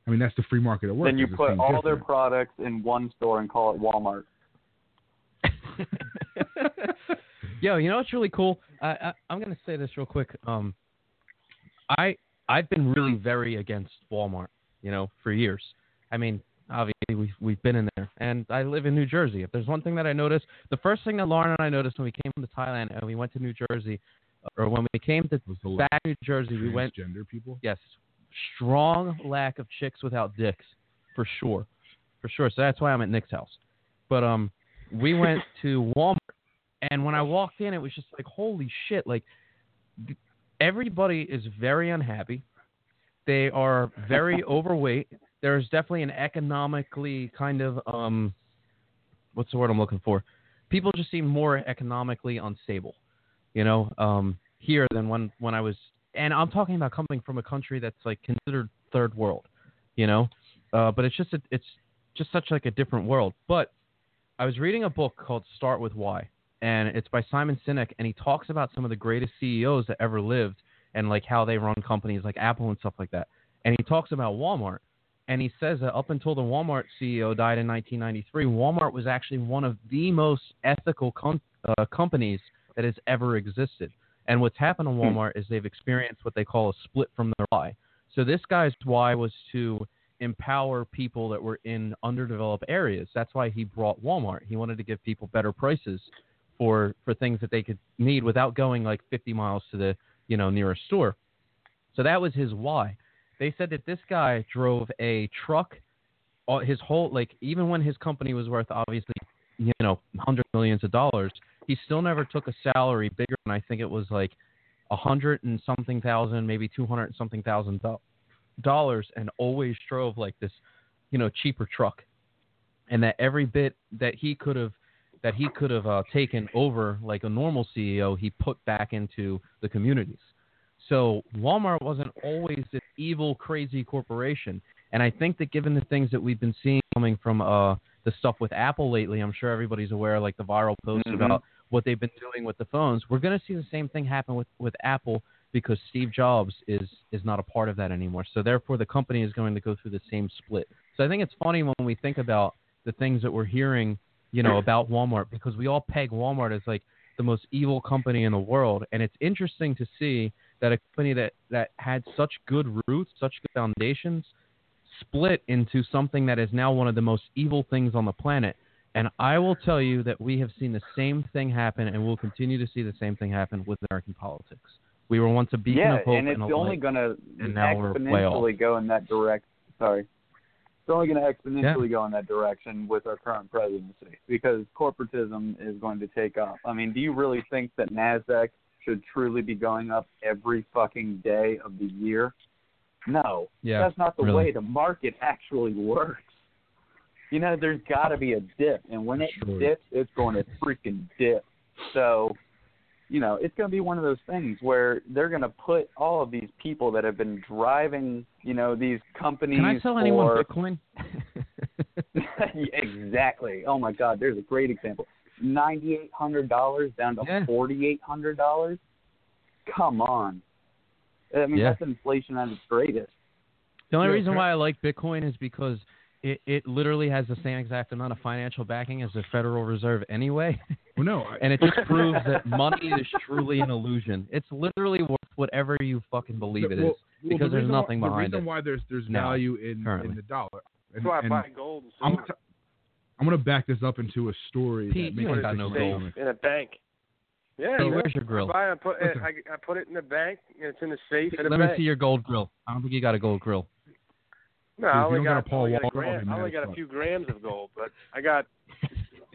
I mean, that's the free market at work. Then you It's the put same all their products in one store and call it Walmart. Yo, you know what's really cool? I, I, I'm gonna say this real quick. Um, I I've been really very against Walmart. You know, for years. I mean, obviously we've we've been in there, and I live in New Jersey. If there's one thing that I noticed, the first thing that Lauren and I noticed when we came to Thailand and we went to New Jersey, or when we came to back New Jersey, we went gender people. Yes, strong lack of chicks without dicks, for sure, for sure. So that's why I'm at Nick's house. But um, we went to Walmart, and when I walked in, it was just like, holy shit! Like, everybody is very unhappy. They are very overweight. There's definitely an economically kind of um, what's the word I'm looking for? People just seem more economically unstable, you know, um, here than when when I was and I'm talking about coming from a country that's like considered third world, you know, uh, but it's just a, it's just such like a different world. But I was reading a book called Start with Why, and it's by Simon Sinek, and he talks about some of the greatest CEOs that ever lived and like how they run companies like Apple and stuff like that. And he talks about Walmart, and he says that up until the Walmart CEO died in 1993, Walmart was actually one of the most ethical com- uh, companies that has ever existed. And what's happened to Walmart is they've experienced what they call a split from their why. So this guy's why was to empower people that were in underdeveloped areas. That's why he brought Walmart. He wanted to give people better prices for for things that they could need without going like 50 miles to the you know nearest store. So that was his why. They said that this guy drove a truck. uh, His whole like even when his company was worth obviously you know hundred millions of dollars, he still never took a salary bigger than I think it was like a hundred and something thousand, maybe two hundred and something thousand dollars, and always drove like this, you know, cheaper truck. And that every bit that he could have that he could have uh, taken over like a normal CEO, he put back into the communities. So Walmart wasn't always this evil, crazy corporation. And I think that given the things that we've been seeing coming from uh, the stuff with Apple lately, I'm sure everybody's aware, like the viral posts Mhm. about what they've been doing with the phones. We're going to see the same thing happen with, with Apple because Steve Jobs is is not a part of that anymore. So therefore, the company is going to go through the same split. So I think it's funny when we think about the things that we're hearing, you know, about Walmart because we all peg Walmart as like the most evil company in the world, and it's interesting to see that a company that that had such good roots, such good foundations, split into something that is now one of the most evil things on the planet. And I will tell you that we have seen the same thing happen, and we'll continue to see the same thing happen with American politics. We were once a beacon yeah, of hope and it's a only going to and now we're way exponentially go in that direct. Sorry, only going to exponentially go in that direction with our current presidency because corporatism is going to take off. I mean, do you really think that Nasdaq should truly be going up every fucking day of the year? No, Yeah, that's not the really. way the market actually works. You know, there's got to be a dip, and when it Sure. dips, it's going to freaking dip. So, you know, it's going to be one of those things where they're going to put all of these people that have been driving, you know, these companies. Can I tell for... anyone Bitcoin? exactly. Oh my God, there's a great example. Ninety-eight hundred dollars down to Yeah. forty-eight hundred dollars. Come on. I mean, Yeah. that's inflation at its greatest. The only reason why I like Bitcoin is because it, it literally has the same exact amount of financial backing as the Federal Reserve anyway. Well, no, I, and it just proves that money is truly an illusion. It's literally worth whatever you fucking believe it is. well, well, because the there's nothing why, behind it. the reason it. why there's there's now, value in currently. in the dollar. That's why I buy gold and I'm silver. t- I'm gonna back this up into a story Pete, that you makes ain't got no gold. in a bank. Yeah, Hey, where's your grill? I buy and put it, I, I put it in the bank and it's in the safe in a Let me bank. see your gold grill. I don't think you got a gold grill. No, I only got got, a Paul I got, I'll gram, I only got a fuck. few grams of gold, but I got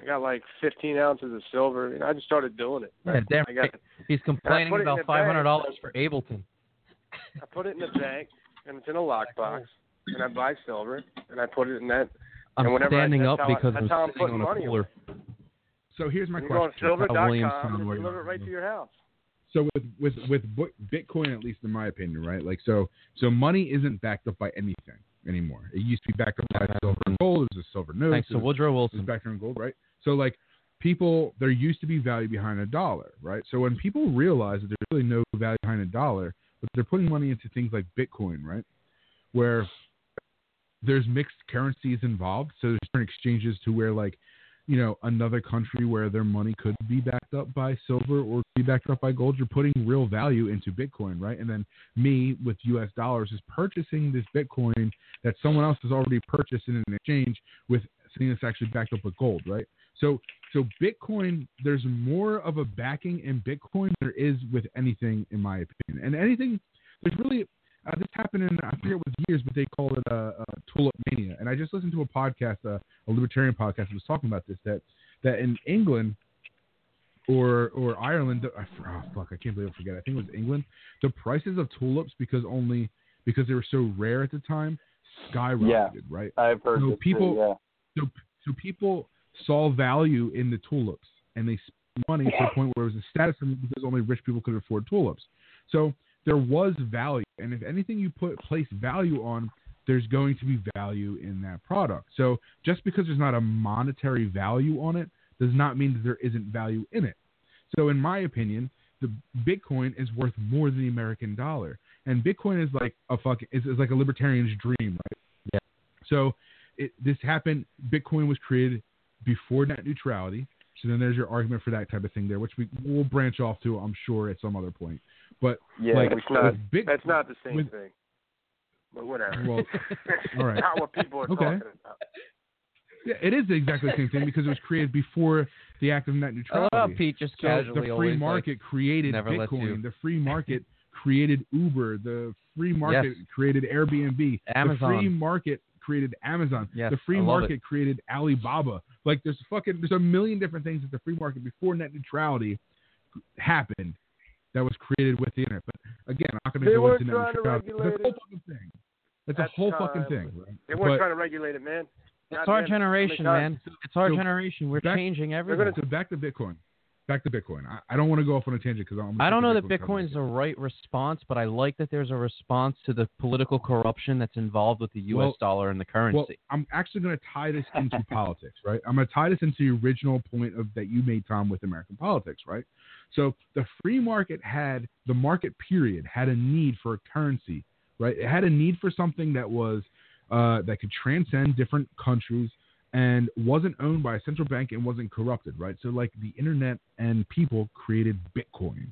I got like 15 ounces of silver. and I just started doing it. Yeah, damn I got. He's complaining put it in about five hundred bag. dollars for Ableton. I put it in the bank and it's in a lockbox, and I buy silver and I put it in that. I'm And whenever I- standing up because that's I'm I'm sitting putting on a money cooler. So here's my You go on question. silver.com Williamstown and where you deliver are. it right to your house. So with with with Bitcoin, at least in my opinion, right? Like so so money isn't backed up by anything anymore. It used to be backed up by silver and gold. It was a silver note. Thanks to Woodrow it was Wilson. in gold, right? So like people, there used to be value behind a dollar, right? So when people realize that there's really no value behind a dollar, but they're putting money into things like Bitcoin, right? Where there's mixed currencies involved, so there's different exchanges to where like you know another country where their money could be backed up by silver or be backed up by gold. You're putting real value into Bitcoin, right? And then me with U.S. dollars is purchasing this Bitcoin that someone else has already purchased in an exchange with something that's actually backed up with gold, right? So so Bitcoin, there's more of a backing in Bitcoin there is with anything, in my opinion. And anything, there's really uh, this happened in I forget what years, but they called it a, tulip mania. And I just listened to a podcast, uh, a libertarian podcast, that was talking about this. That that in England or or Ireland, I- oh fuck, I can't believe I forget. I think it was England. The prices of tulips because only because they were so rare at the time skyrocketed, right? I've heard So people- too, yeah. So so people saw value in the tulips and they spent money to the point where it was a status symbol because only rich people could afford tulips. So there was value, and if anything you put place value on, there's going to be value in that product. So just because there's not a monetary value on it does not mean that there isn't value in it. So in my opinion, the Bitcoin is worth more than the American dollar, and Bitcoin is like a fucking is, is like a libertarian's dream, right? Yeah. So it, this happened. Bitcoin was created before net neutrality. So then there's your argument for that type of thing there, which we will branch off to, I'm sure, at some other point. But Yeah, like we That's not, with Bit- that's not the same with- thing. But whatever. Well, all right. not what people are Okay. talking about. Yeah, it is exactly the same thing because it was created before the act of net oh, neutrality. love how Pete just So casually the free always, like, market created never lets you- Bitcoin. The free market created Uber. The free market created Airbnb. The free market created Amazon. Yes, the free I love market created Alibaba. Like there's fucking there's a million different things that the free market before net neutrality happened that was created with the internet. But again, I'm not going to go weren't into net trying to neutrality. regulate That's a whole it. fucking thing. That's a whole the fucking thing. Right? They weren't But- trying to regulate it, man. It's God our damn, generation, man. It's our so generation. We're back- changing everything. gonna So back to Bitcoin. Back to Bitcoin. I, I don't want to go off on a tangent because I'm. I don't know that Bitcoin Bitcoin's the right response, but I like that there's a response to the political corruption that's involved with the U.S. Well- dollar and the currency. Well, I'm actually going to tie this into politics, right? I'm going to tie this into the original point of that you made, Tom, with American politics, right? So the free market had the market period had a need for a currency, right? It had a need for something that was uh, that could transcend different countries and wasn't owned by a central bank and wasn't corrupted, right? So like the internet and people created Bitcoin,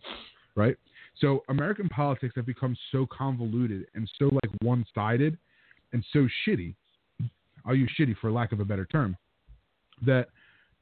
right? So American politics have become so convoluted and so like one-sided and so shitty I'll use shitty for lack of a better term, that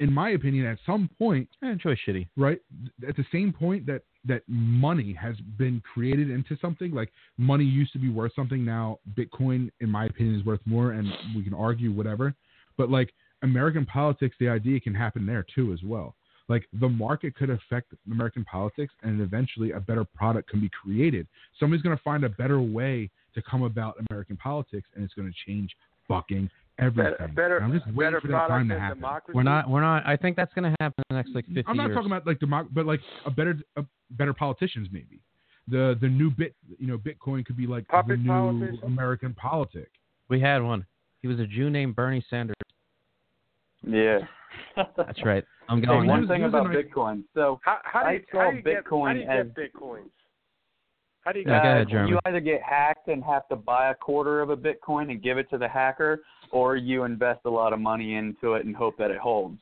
in my opinion, at some point, eh, I enjoy shitty. right, at the same point that that money has been created into something, like money used to be worth something, now Bitcoin, in my opinion, is worth more, and we can argue whatever, but like American politics, the idea can happen there too as well. Like the market could affect American politics, and eventually a better product can be created. Somebody's going to find a better way to come about American politics, and it's going to change fucking everything. better- I'm just waiting better for that time to happen. democracy. We're not. We're not. I think that's going to happen in the next like 50 I'm not years. talking about like democ, but like a better, a better politicians maybe. The the new bit, you know, Bitcoin could be like the new politician? American politic. we had one. He was a Jew named Bernie Sanders. Yeah. That's right. I'm Hey, going. one thing about Bitcoin. So How, how do I you, saw how do you get, how Bitcoin do you get bitcoins? How do you Yeah, uh, ahead, you either get hacked and have to buy a quarter of a Bitcoin and give it to the hacker, or you invest a lot of money into it and hope that it holds.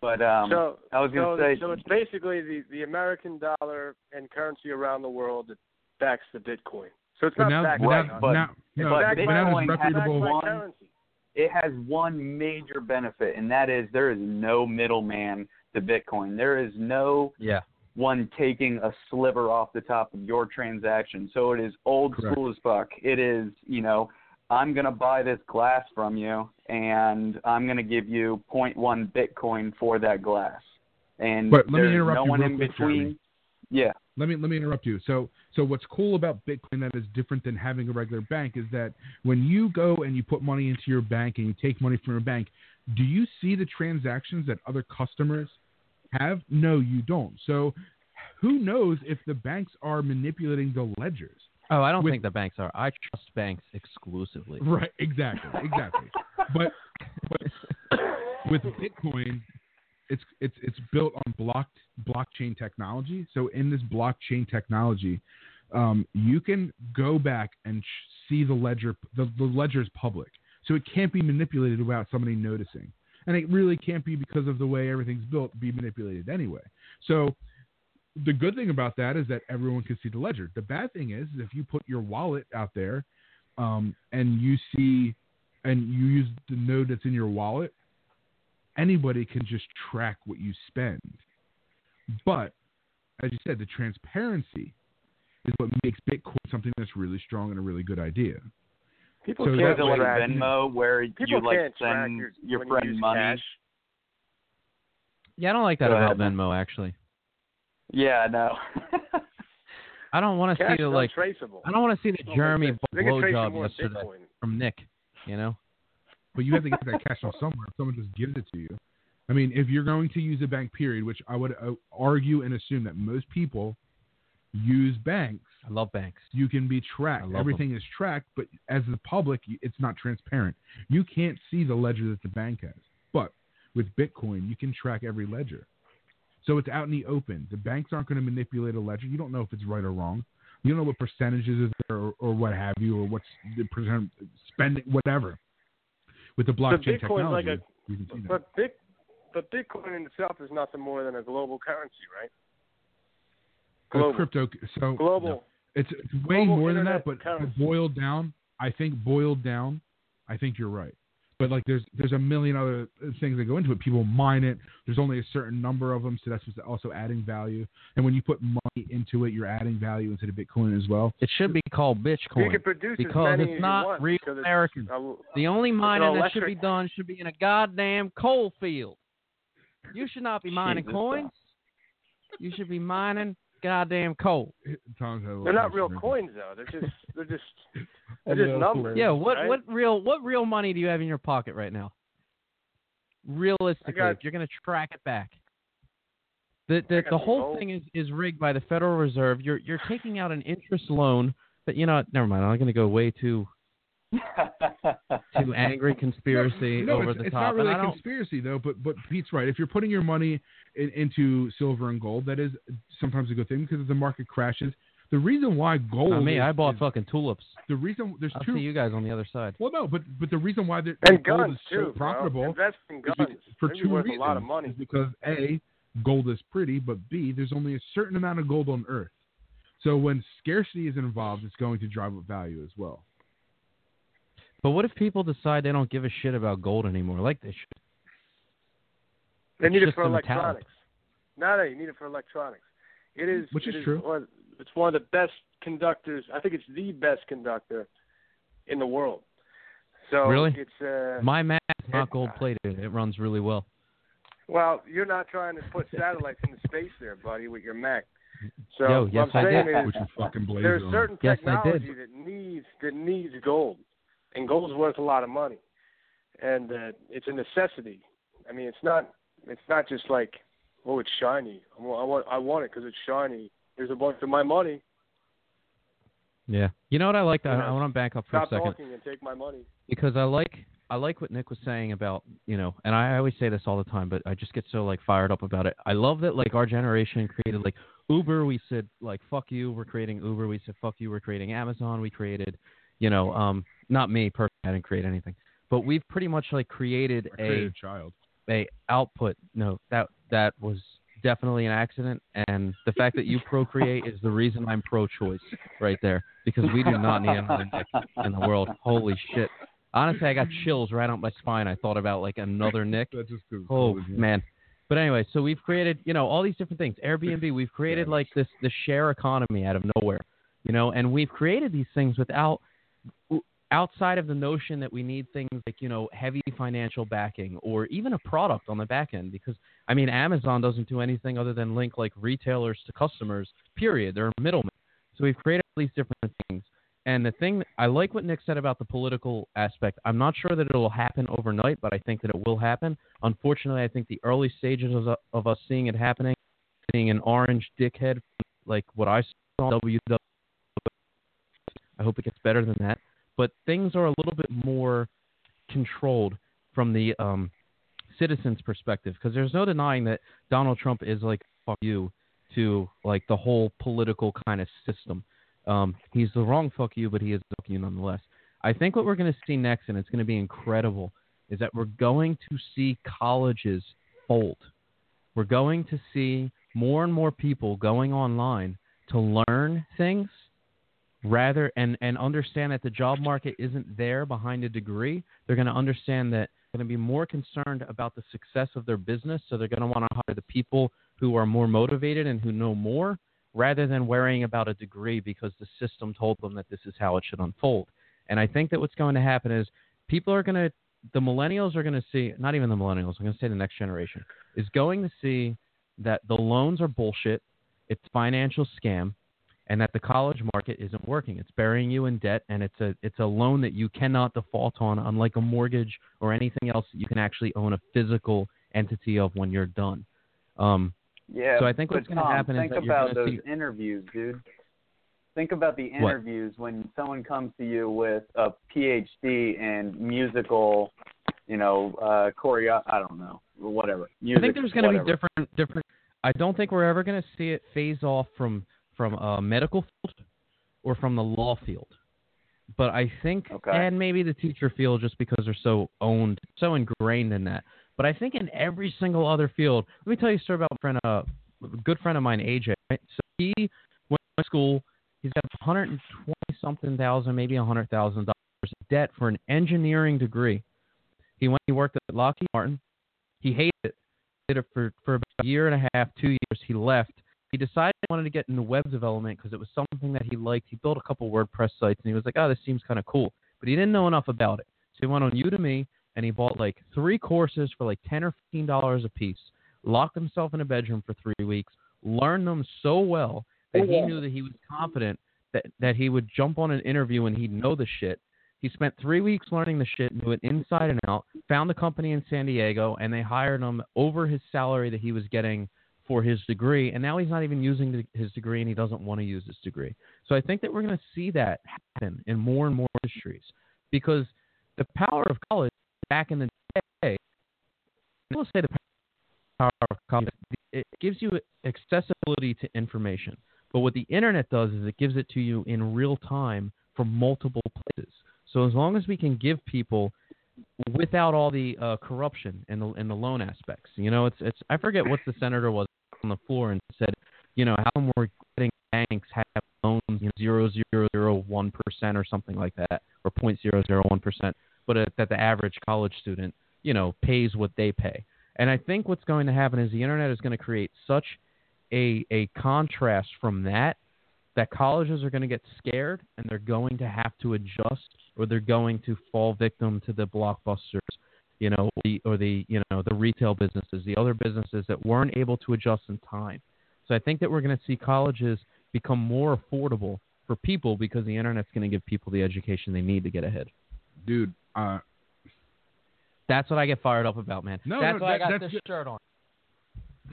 But um, so, I was gonna say, so it's basically the, the American dollar and currency around the world that backs the Bitcoin. So it's not now, backed but by Right, now, but- now, no, but but Bitcoin has reputable. backed by one- currency. it has one major benefit, and that is there is no middleman to Bitcoin. There is no Yeah. one taking a sliver off the top of your transaction. So it is old Correct. school as fuck. It is, you know, I'm going to buy this glass from you and I'm going to give you 0.1 Bitcoin for that glass. And But let me there's interrupt no you one in quick, between. Jeremy. Yeah. Let me let me interrupt you. So so what's cool about Bitcoin that is different than having a regular bank is that when you go and you put money into your bank and you take money from your bank, do you see the transactions that other customers have? No, you don't. So who knows if the banks are manipulating the ledgers? Oh, I don't With- think the banks are. I trust banks exclusively. Right, exactly, exactly. but but with Bitcoin, it's it's it's built on block blockchain technology. So in this blockchain technology, um, you can go back and sh- see the ledger. The, the ledger is public, so it can't be manipulated without somebody noticing. And it really can't be because of the way everything's built be manipulated anyway. So the good thing about that is that everyone can see the ledger. The bad thing is if you put your wallet out there um, and you see and you use the node that's in your wallet, anybody can just track what you spend. But as you said, the transparency is what makes Bitcoin something that's really strong and a really good idea. People So Is can't it like. Venmo where you like send your, your friend you money? Cash. Yeah, I don't like that about. Venmo. Actually, Yeah, no. I don't want to see is the like. untraceable. I don't want to see the Jeremy sense. They can trace you blowjob yesterday Bitcoin. from Nick. You know. But you have to get that cash off somewhere. If someone just gives it to you, I mean, if you're going to use a bank, period, which I would uh, argue and assume that most people use banks, I love banks. you can be tracked. I love Everything is tracked, but as the public, it's not transparent. You can't see the ledger that the bank has. But with Bitcoin, you can track every ledger. So it's out in the open. The banks aren't going to manipulate a ledger. You don't know if it's right or wrong. You don't know what percentages is there or, or what have you, or what's the percent spending, whatever. With the blockchain Bitcoin's like technology, you can see that. But but Bitcoin in itself is nothing more than a global currency, right? Global. crypto. So Global. It's, it's way Global more than that, but currency. boiled down, I think boiled down, I think you're right. But like, there's there's a million other things that go into it. People mine it. There's only a certain number of them, so that's what's also adding value. And when you put money into it, you're adding value into the Bitcoin as well. It should be called You Bitcoin can produce as because many it's as not you want real because it's American. a- The only mining that should be done should be in a goddamn coal field. You should not be mining Jesus, coins. You should be mining goddamn coal. Tom's had a They're not real drink. coins though. They're just they're just they're just that's numbers. Yeah, what right? what real what real money do you have in your pocket right now? Realistically, got- if you're going to track it back. The the, the whole gold. thing is, is rigged by the Federal Reserve. You're you're taking out an interest loan that you know what, never mind. I'm going to go way too too angry conspiracy no, over it's, the it's top. not really and I a don't, conspiracy though. But but Pete's right. If you're putting your money in, into silver and gold, that is sometimes a good thing because if the market crashes, the reason why gold. not me. is- I bought is- fucking tulips. the reason. There's I'll two. see you guys on the other side. Well, no, but but the reason why the, and gold guns is so too, profitable bro. Invest in is guns. be- for They'd be two worth reasons. a lot of money. Is because a gold is pretty, but b there's only a certain amount of gold on Earth. So when scarcity is involved, it's going to drive up value as well. But what if people decide they don't give a shit about gold anymore, like they should? They It's need it for electronics. No, no, you need it for electronics. It is Which it is true. One, it's one of the best conductors. I think it's the best conductor in the world. So Really? it's uh My Mac's not gold plated. It runs really well. well, you're not trying to put satellites into space there, buddy, with your Mac. So Yo, what yes, I'm I saying did. is Which is fucking blazer there's on. certain Yes, I did. technology that needs that needs gold, and gold's worth a lot of money. and that it's a necessity. I mean, it's not it's not just like oh, it's shiny. I want I want, it because it's shiny. Here's a bunch of my money. Yeah. You know what I like? I, I want to back up for Stop a second talking and take my money. because I like I like what Nick was saying about you know, and I always say this all the time, but I just get so like fired up about it. I love that like our generation created like Uber. We said like fuck you, we're creating Uber. We said fuck you, we're creating Amazon. We created, you know, um, not me personally, I didn't create anything, but we've pretty much like created I created a child. a output. No, that that was definitely an accident, and the fact that you procreate is the reason I'm pro-choice right there because we do not need another Nick in the world. Holy shit! Honestly, I got chills right up my spine. I thought about like another Nick. That's just 'cause Oh man. But anyway, so we've created, you know, all these different things. Airbnb, we've created like this the share economy out of nowhere, you know, and we've created these things without outside of the notion that we need things like, you know, heavy financial backing or even a product on the back end because I mean, Amazon doesn't do anything other than link like retailers to customers. Period. They're middlemen. So we've created all these different things. And the thing I like what Nick said about the political aspect. I'm not sure that it will happen overnight, but I think that it will happen. Unfortunately, I think the early stages of, of us seeing it happening, seeing an orange dickhead like what I saw on WW. I hope it gets better than that. But things are a little bit more controlled from the um, citizens' perspective because there's no denying that Donald Trump is like fuck you to like the whole political kind of system. Um, he's the wrong fuck you, but he is fuck you nonetheless. I think what we're going to see next, and it's going to be incredible, is that we're going to see colleges fold. We're going to see more and more people going online to learn things rather and, and understand that the job market isn't there behind a degree. They're going to understand that they're going to be more concerned about the success of their business. So they're going to want to hire the people who are more motivated and who know more rather than worrying about a degree because the system told them that this is how it should unfold. And I think that what's going to happen is people are going to, the millennials are going to see, not even the millennials, I'm going to say the next generation, is going to see that the loans are bullshit, it's financial scam, and that the college market isn't working. It's burying you in debt, and it's a it's a loan that you cannot default on, unlike a mortgage or anything else that you can actually own a physical entity of when you're done. Um, Yeah. So I think what's gonna Tom, happen is think that you're about those see- interviews, dude. Think about the What? interviews when someone comes to you with a PhD in musical, you know, uh choreo. I don't know, whatever. Music, I think there's going to be different different. I don't think we're ever going to see it phase off from from a medical field or from the law field. But I think, Okay. and maybe the teacher field, just because they're so owned, so ingrained in that. But I think in every single other field, let me tell you a story about a friend, uh, a good friend of mine, AJ. Right? So he went to school. He's got 120 something thousand, maybe 100 thousand dollars in debt for an engineering degree. He went. He worked at Lockheed Martin. He hated it did it for, for about a year and a half, two years. He left. He decided he wanted to get into web development because it was something that he liked. He built a couple WordPress sites and he was like, oh, this seems kind of cool. But he didn't know enough about it. So he went on Udemy and he bought like three courses for like 10 or $15 a piece, locked himself in a bedroom for three weeks, learned them so well that he knew that he was confident that, that he would jump on an interview and he'd know the shit. He spent three weeks learning the shit, knew it inside and out, found a company in San Diego, and they hired him over his salary that he was getting for his degree. And now he's not even using his degree and he doesn't want to use his degree. So I think that we're going to see that happen in more and more industries because the power of college back in the day, will say the power of college, it gives you accessibility to information. But what the internet does is it gives it to you in real time from multiple places. So as long as we can give people without all the uh, corruption and the and the loan aspects, you know, it's it's I forget what the senator was on the floor and said, you know, how come we're getting banks have loans you know, zero zero zero one percent or something like that, or point zero zero one percent, but uh, that the average college student, you know, pays what they pay. And I think what's going to happen is the internet is going to create such a a contrast from that that colleges are going to get scared and they're going to have to adjust or they're going to fall victim to the blockbusters you know the, or the you know the retail businesses the other businesses that weren't able to adjust in time so i think that we're going to see colleges become more affordable for people because the internet's going to give people the education they need to get ahead dude. Uh, That's what I get fired up about, man. No, that's no, why I got this good. shirt on.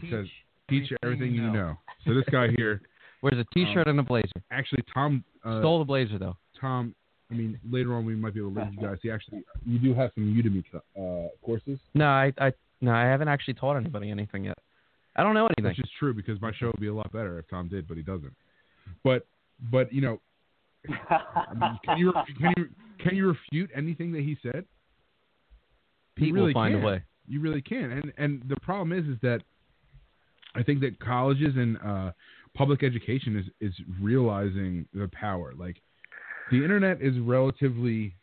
It says teach everything you know. So this guy here, Wears a T-shirt and a blazer. actually, Tom. Uh, Stole the blazer though. Tom. I mean, later on we might be able to link you guys. He actually, you do have some Udemy uh, courses, No, I, I, no, I haven't actually taught anybody anything yet. I don't know anything. which is true because my show would be a lot better if Tom did, but he doesn't. But, but you know, I mean, can you can you can you refute anything that he said? People really find can. a way. You really can. And and the problem is is that I think that colleges and uh, public education is is realizing the power. Like the internet is relatively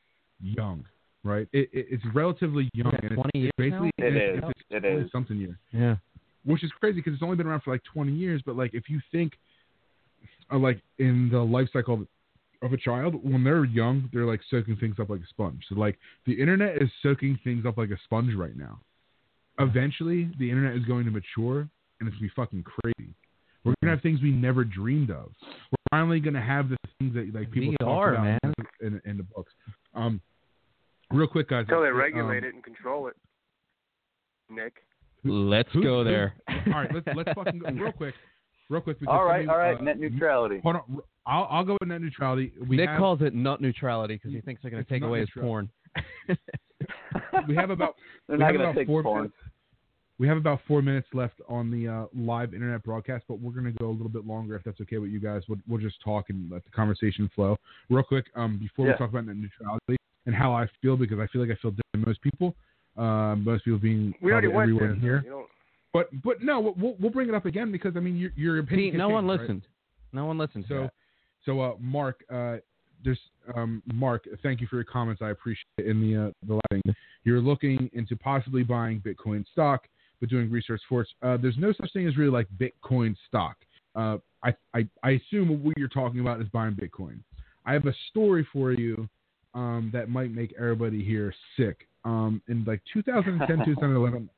young, right? It, it, it's relatively young, Yeah, and it's, 20 it's years basically now? It it's, is. It's, It 20 is. something years, Yeah. which is crazy because it's only been around for like 20 years. But like if you think, uh, like in the life cycle of, of a child, when they're young, they're like soaking things up like a sponge. So like the internet is soaking things up like a sponge right now. Eventually, the internet is going to mature, and it's gonna be fucking crazy. We're gonna have things we never dreamed of. We're finally gonna have the things that like people talk about man. In, in the books. Um, real quick, guys. Until they um, regulate it and control it. Nick. Let's who- go who- there. all right, let's let's fucking go real quick, real quick. All right, something, all right. uh, Net neutrality. Hold on, I'll I'll go with net neutrality. We Nick have, calls it nut neutrality because he thinks they're going to take nut away his porn. we have about They're we not gonna take porn. minutes. We have about four minutes left on the uh, live internet broadcast, but we're going to go a little bit longer if that's okay with you guys. We'll, we'll just talk and let the conversation flow. Real quick, um, before Yeah. we talk about net neutrality and how I feel, because I feel like I feel different than most people. Uh, most people being We already probably went everyone there. here. You But but no, we'll we'll bring it up again because I mean your your opinion. Pete, can no one change, right? listened. No one listened. So, so uh, Mark, uh, there's um, Mark. Thank you for your comments. I appreciate it. In the uh, the lighting, you're looking into possibly buying Bitcoin stock, but doing research for it. Uh, there's no such thing as really like Bitcoin stock. Uh, I, I I assume what you're talking about is buying Bitcoin. I have a story for you um, that might make everybody here sick. Um, in like 2010, 2011,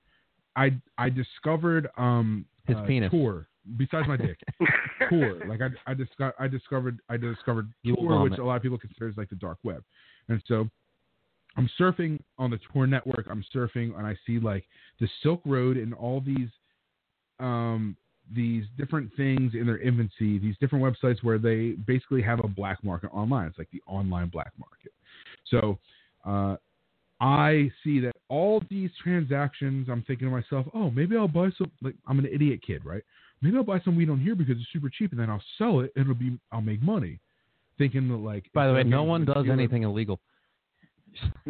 I I discovered um, His uh, penis. Tor besides my dick. Tor. Like I, I, disco- I discovered, I discovered Tor, which a lot of people consider as like the dark web. And so, I'm surfing on the Tor network. I'm surfing, and I see like the Silk Road and all these, um, these different things in their infancy. These different websites where they basically have a black market online. It's like the online black market. So, uh, I see that all these transactions. I'm thinking to myself, oh, maybe I'll buy some. Like I'm an idiot kid, right? maybe I'll buy some weed on here because it's super cheap, and then I'll sell it. and It'll be I'll make money. Thinking that like By the way, no one does anything illegal.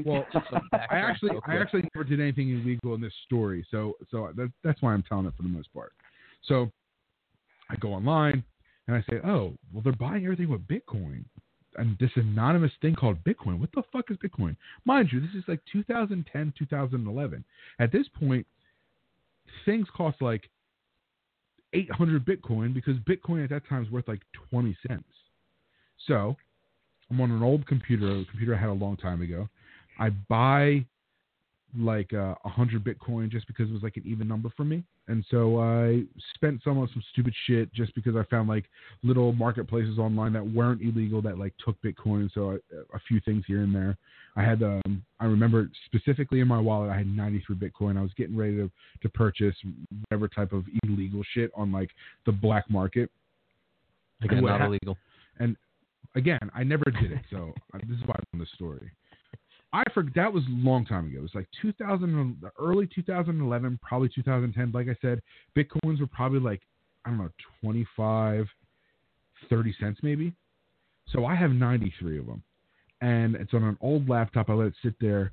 Well, I actually I actually never did anything illegal in this story, so so that, that's why I'm telling it for the most part. So I go online and I say, oh, well they're buying everything with Bitcoin. And this anonymous thing called Bitcoin. What the fuck is Bitcoin? Mind you, this is like 2010, 2011. At this point, things cost like 800 Bitcoin because Bitcoin at that time was worth like 20 cents. So I'm on an old computer, a computer I had a long time ago. I buy like uh, a hundred Bitcoin just because it was like an even number for me, and so I spent some on some stupid shit just because I found like little marketplaces online that weren't illegal that like took Bitcoin. So I, a few things here and there. I had um, I remember specifically in my wallet I had 93 Bitcoin. I was getting ready to to purchase whatever type of illegal shit on like the black market. Again, not hap- illegal. And again, I never did it, so uh, this is why I'm on this story. I forgot that was a long time ago. It was like 2000, early 2011, probably 2010. Like I said, bitcoins were probably like I don't know 25, 30 cents maybe. So I have 93 of them, and it's on an old laptop. I let it sit there.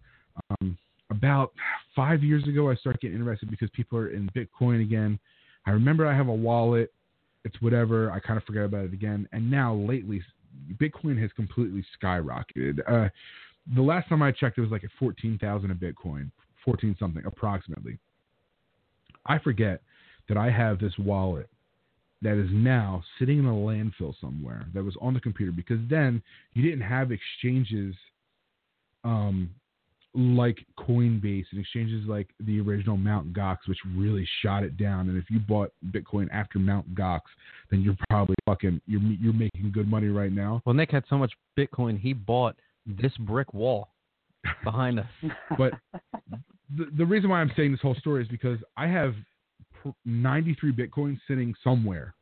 Um, about five years ago, I started getting interested because people are in Bitcoin again. I remember I have a wallet. It's whatever. I kind of forget about it again. And now lately, Bitcoin has completely skyrocketed. Uh, the last time I checked, it was like at fourteen thousand a Bitcoin, fourteen something approximately. I forget that I have this wallet that is now sitting in a landfill somewhere that was on the computer because then you didn't have exchanges um, like Coinbase and exchanges like the original Mount Gox, which really shot it down. And if you bought Bitcoin after Mount Gox, then you're probably fucking you're you're making good money right now. Well, Nick had so much Bitcoin, he bought this brick wall behind us. But the, the reason why I'm saying this whole story is because I have 93 Bitcoin sitting somewhere.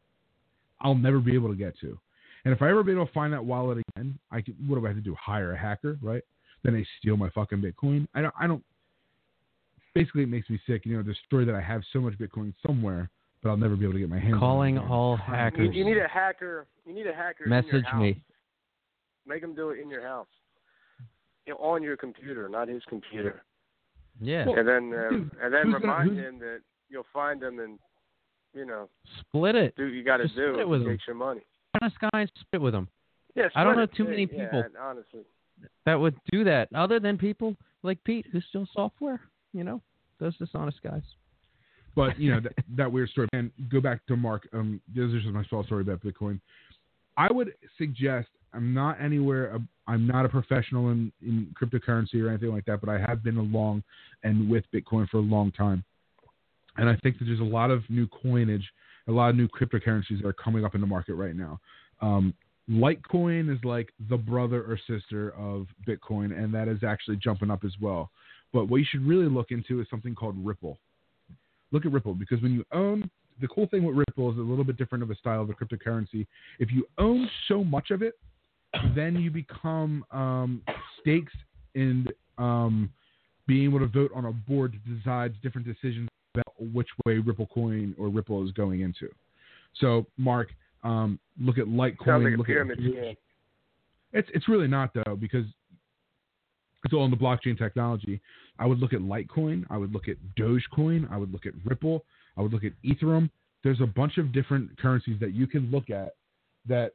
I'll never be able to get to. And if I ever be able to find that wallet again, I could, what do I have to do? Hire a hacker, right? Then they steal my fucking Bitcoin. I don't. I don't. Basically, it makes me sick. You know, the story that I have so much Bitcoin somewhere, but I'll never be able to get my hands. Calling on it. all You, hackers. you need a hacker. You need a hacker. in your Message house. me. Make them do it in your house. You know, on your computer, not his computer. Yeah. and then uh, dude, and then who's gonna- remind who's- him that you'll find him and you know Split it. do what you got to do split it with him. take your money. Honest guys, split with them. Yeah, I don't know too many people. and honestly, that would do that other than people like Pete who steal software, you know, those dishonest guys. But you know that, that weird story. And go back to Mark. Um, this is just my small story about Bitcoin. I would suggest I'm not anywhere. I'm not a professional in, in cryptocurrency or anything like that, but I have been along and with Bitcoin for a long time. And I think that there's a lot of new coinage, a lot of new cryptocurrencies that are coming up in the market right now. Um, Litecoin is like the brother or sister of Bitcoin, and that is actually jumping up as well. But what you should really look into is something called Ripple. Look at Ripple because when you own, the cool thing with Ripple is a little bit different of a style of a cryptocurrency. If you own so much of it, then you become um, stakes in um, being able to vote on a board that decides different decisions about which way Ripple coin or Ripple is going into. So, Mark, um, look at Litecoin. like look pyramid at it's it's really not though because it's all in the blockchain technology. I would look at Litecoin. I would look at Dogecoin. I would look at Ripple. I would look at Ethereum. There's a bunch of different currencies that you can look at that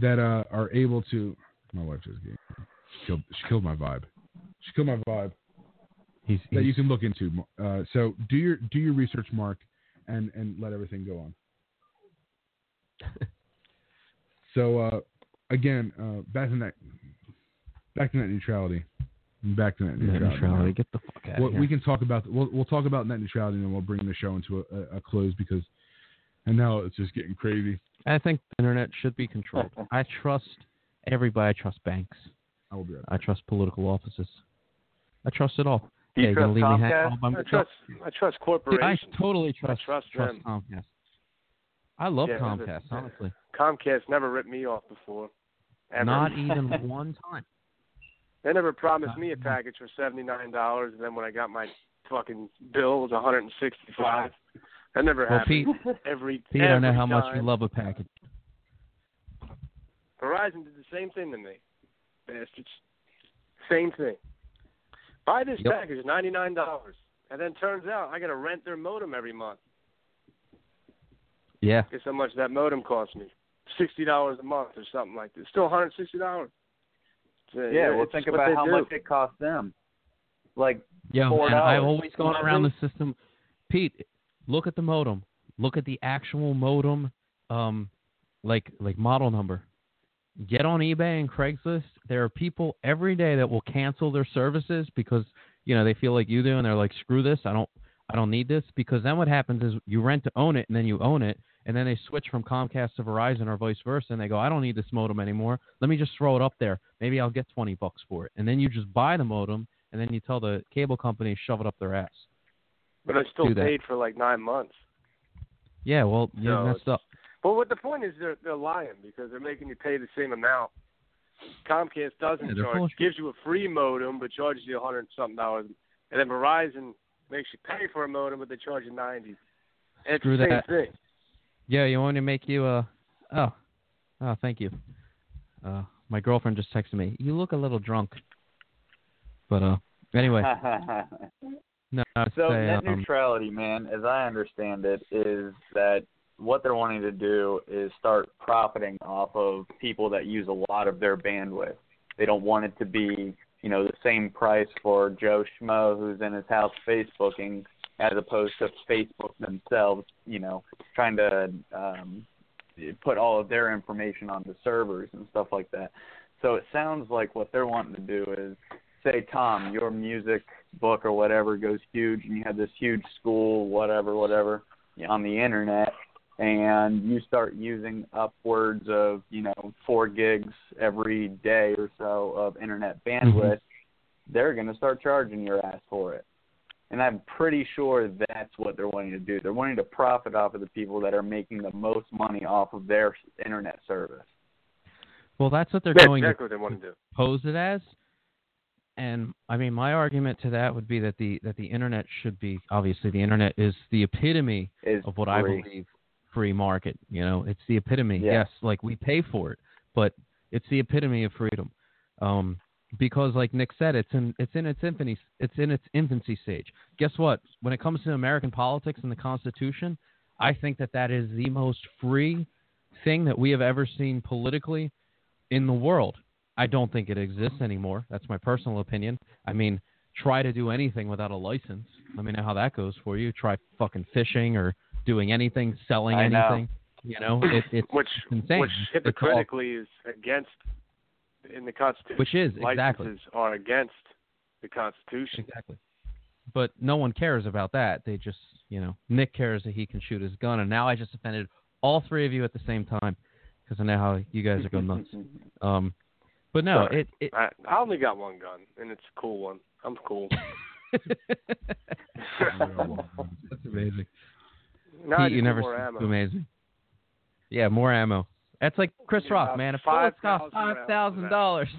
that uh, are able to. My wife just gave, killed she killed my vibe. She killed my vibe He's, that you can look into. Uh, so do your do your research, Mark, and and let everything go on. so uh, again, uh, back to that back to net neutrality, back to net net neutrality. neutrality. Get the fuck out Well, of here. we can talk about we'll we'll talk about net neutrality and then we'll bring the show into a, a close because and now it's just getting crazy. I think the internet should be controlled. I trust everybody. I trust banks. I will be right I trust political offices. I trust it all. Do you Hey, trust gonna leave me hang Comcast? I trust I trust Dude, I totally trust trust them. Comcast. I love Yeah, Comcast, that's- honestly. Comcast never ripped me off before. Ever. Not even one time. They never promised me a package for seventy nine dollars, and then when I got my fucking bill, it was one hundred and sixty five. That never Well, happened. Pete, every Pete, every I know how much you love a package. Verizon did the same thing to me, bastards. Same thing. Buy this Yep. package, ninety nine dollars, and then turns out I got to rent their modem every month. Yeah. Guess how much that modem cost me? Sixty dollars a month or something like that. Still one hundred sixty dollars. Yeah, well, think about how much it cost them. Like, Yeah, Four and I've always gone around the system. Pete, look at the modem. Look at the actual modem, um, like like model number. Get on eBay and Craigslist. There are people every day that will cancel their services because you know they feel like you do, and they're like, "Screw this! I don't, I don't need this." Because then what happens is you rent to own it, and then you own it, and then they switch from Comcast to Verizon or vice versa, and they go, "I don't need this modem anymore. Let me just throw it up there. Maybe I'll get twenty bucks for it." And then you just buy the modem, and then you tell the cable company shove it up their ass. But I still paid for like nine months. Yeah, well, you No, messed up. But what the point is, they're they're lying because they're making you pay the same amount. Comcast doesn't Yeah, charge, bullshit. gives you a free modem, but charges you a hundred something dollars, and then Verizon makes you pay for a modem, but they charge you ninety. And it's Screw the same that. thing. Yeah, you want to make you uh oh. Oh, thank you. Uh my girlfriend just texted me. You look a little drunk. But uh anyway, no, so say, net um, neutrality, man, as I understand it, is that what they're wanting to do is start profiting off of people that use a lot of their bandwidth. They don't want it to be, you know, the same price for Joe Schmo who's in his house Facebooking as opposed to Facebook themselves, you know, trying to um, put all of their information onto servers and stuff like that. So it sounds like what they're wanting to do is say, Tom, your music book or whatever goes huge, and you have this huge school, whatever, whatever, on the internet, and you start using upwards of, you know, four gigs every day or so of internet bandwidth. Mm-hmm. they're going to start charging your ass for it. And I'm pretty sure that's what they're wanting to do. They're wanting to profit off of the people that are making the most money off of their internet service. Well, that's what they're That's going exactly to what they want to do. pose it as. And I mean, my argument to that would be that the that the internet should be obviously the internet is the epitome Is of what I believe free market. You know, it's the epitome. Yeah. Yes, like we pay for it, but it's the epitome of freedom. Um, because, like Nick said, it's in it's in its infancy it's in its infancy stage. Guess what? When it comes to American politics and the Constitution, I think that that is the most free thing that we have ever seen politically in the world. I don't think it exists anymore. That's my personal opinion. I mean, try to do anything without a license. Let me know how that goes for you. Try fucking fishing or doing anything, selling I know. anything. You know, it, it's which insane. which It's all- hypocritically is against in the Constitution. which is exactly Licenses are against the Constitution. exactly. But no one cares about that. They just, you know, Nick cares that he can shoot his gun, and now I just offended all three of you at the same time because I know how you guys are going nuts. Um, but no, Sorry. it, it I, I only got one gun, and it's a cool one. I'm cool. That's amazing. Now Pete, you never more cease ammo. to me. Yeah, more ammo. That's like Chris Yeah, Rock, man. A bullet costs 5,000 five thousand dollars.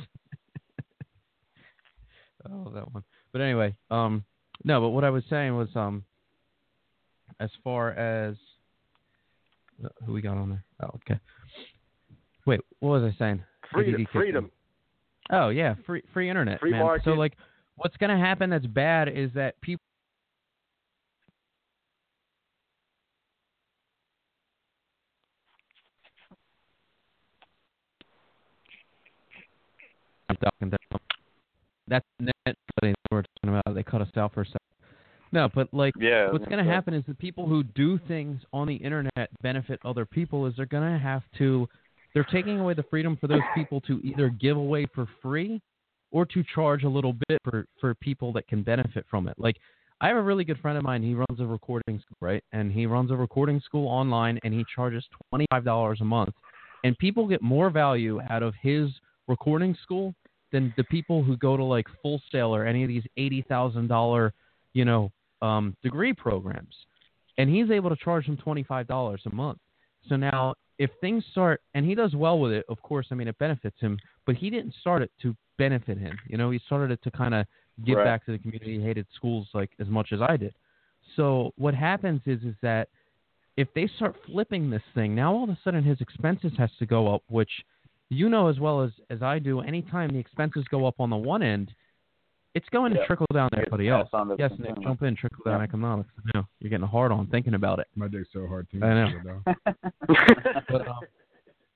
oh, that one. But anyway, um, no. But what I was saying was, um, as far as uh, who we got on there? Oh, okay. Wait, what was I saying? Freedom, ADD kicked freedom. Oh yeah, free free internet, Free man. So like, what's gonna happen that's bad is that people. That's net we're talking about. They cut us out for a second. No, but like, Yeah. what's going to happen is the people who do things on the internet benefit other people is they're going to have to they're taking away the freedom for those people to either give away for free or to charge a little bit for for people that can benefit from it. Like i have a really good friend of mine. He runs a recording school right? And he runs a recording school online and he charges $25 a month. And people get more value out of his recording school than the people who go to like full sail or any of these $80000 you know um, degree programs. And he's able to charge them $25 a month. So now if things start and he does well with it of course i mean it benefits him but he didn't start it to benefit him you know he started it to kind of give Right. back to the community he hated schools like as much as i did so what happens is is that if they start flipping this thing now all of a sudden his expenses has to go up which you know as well as as i do anytime the expenses go up on the one end it's going Yeah. to trickle down to everybody else passed on to the yes nick jump in trickle down Yeah. economics i know you're getting hard on thinking about it My dick's so hard too. I know. know. but um,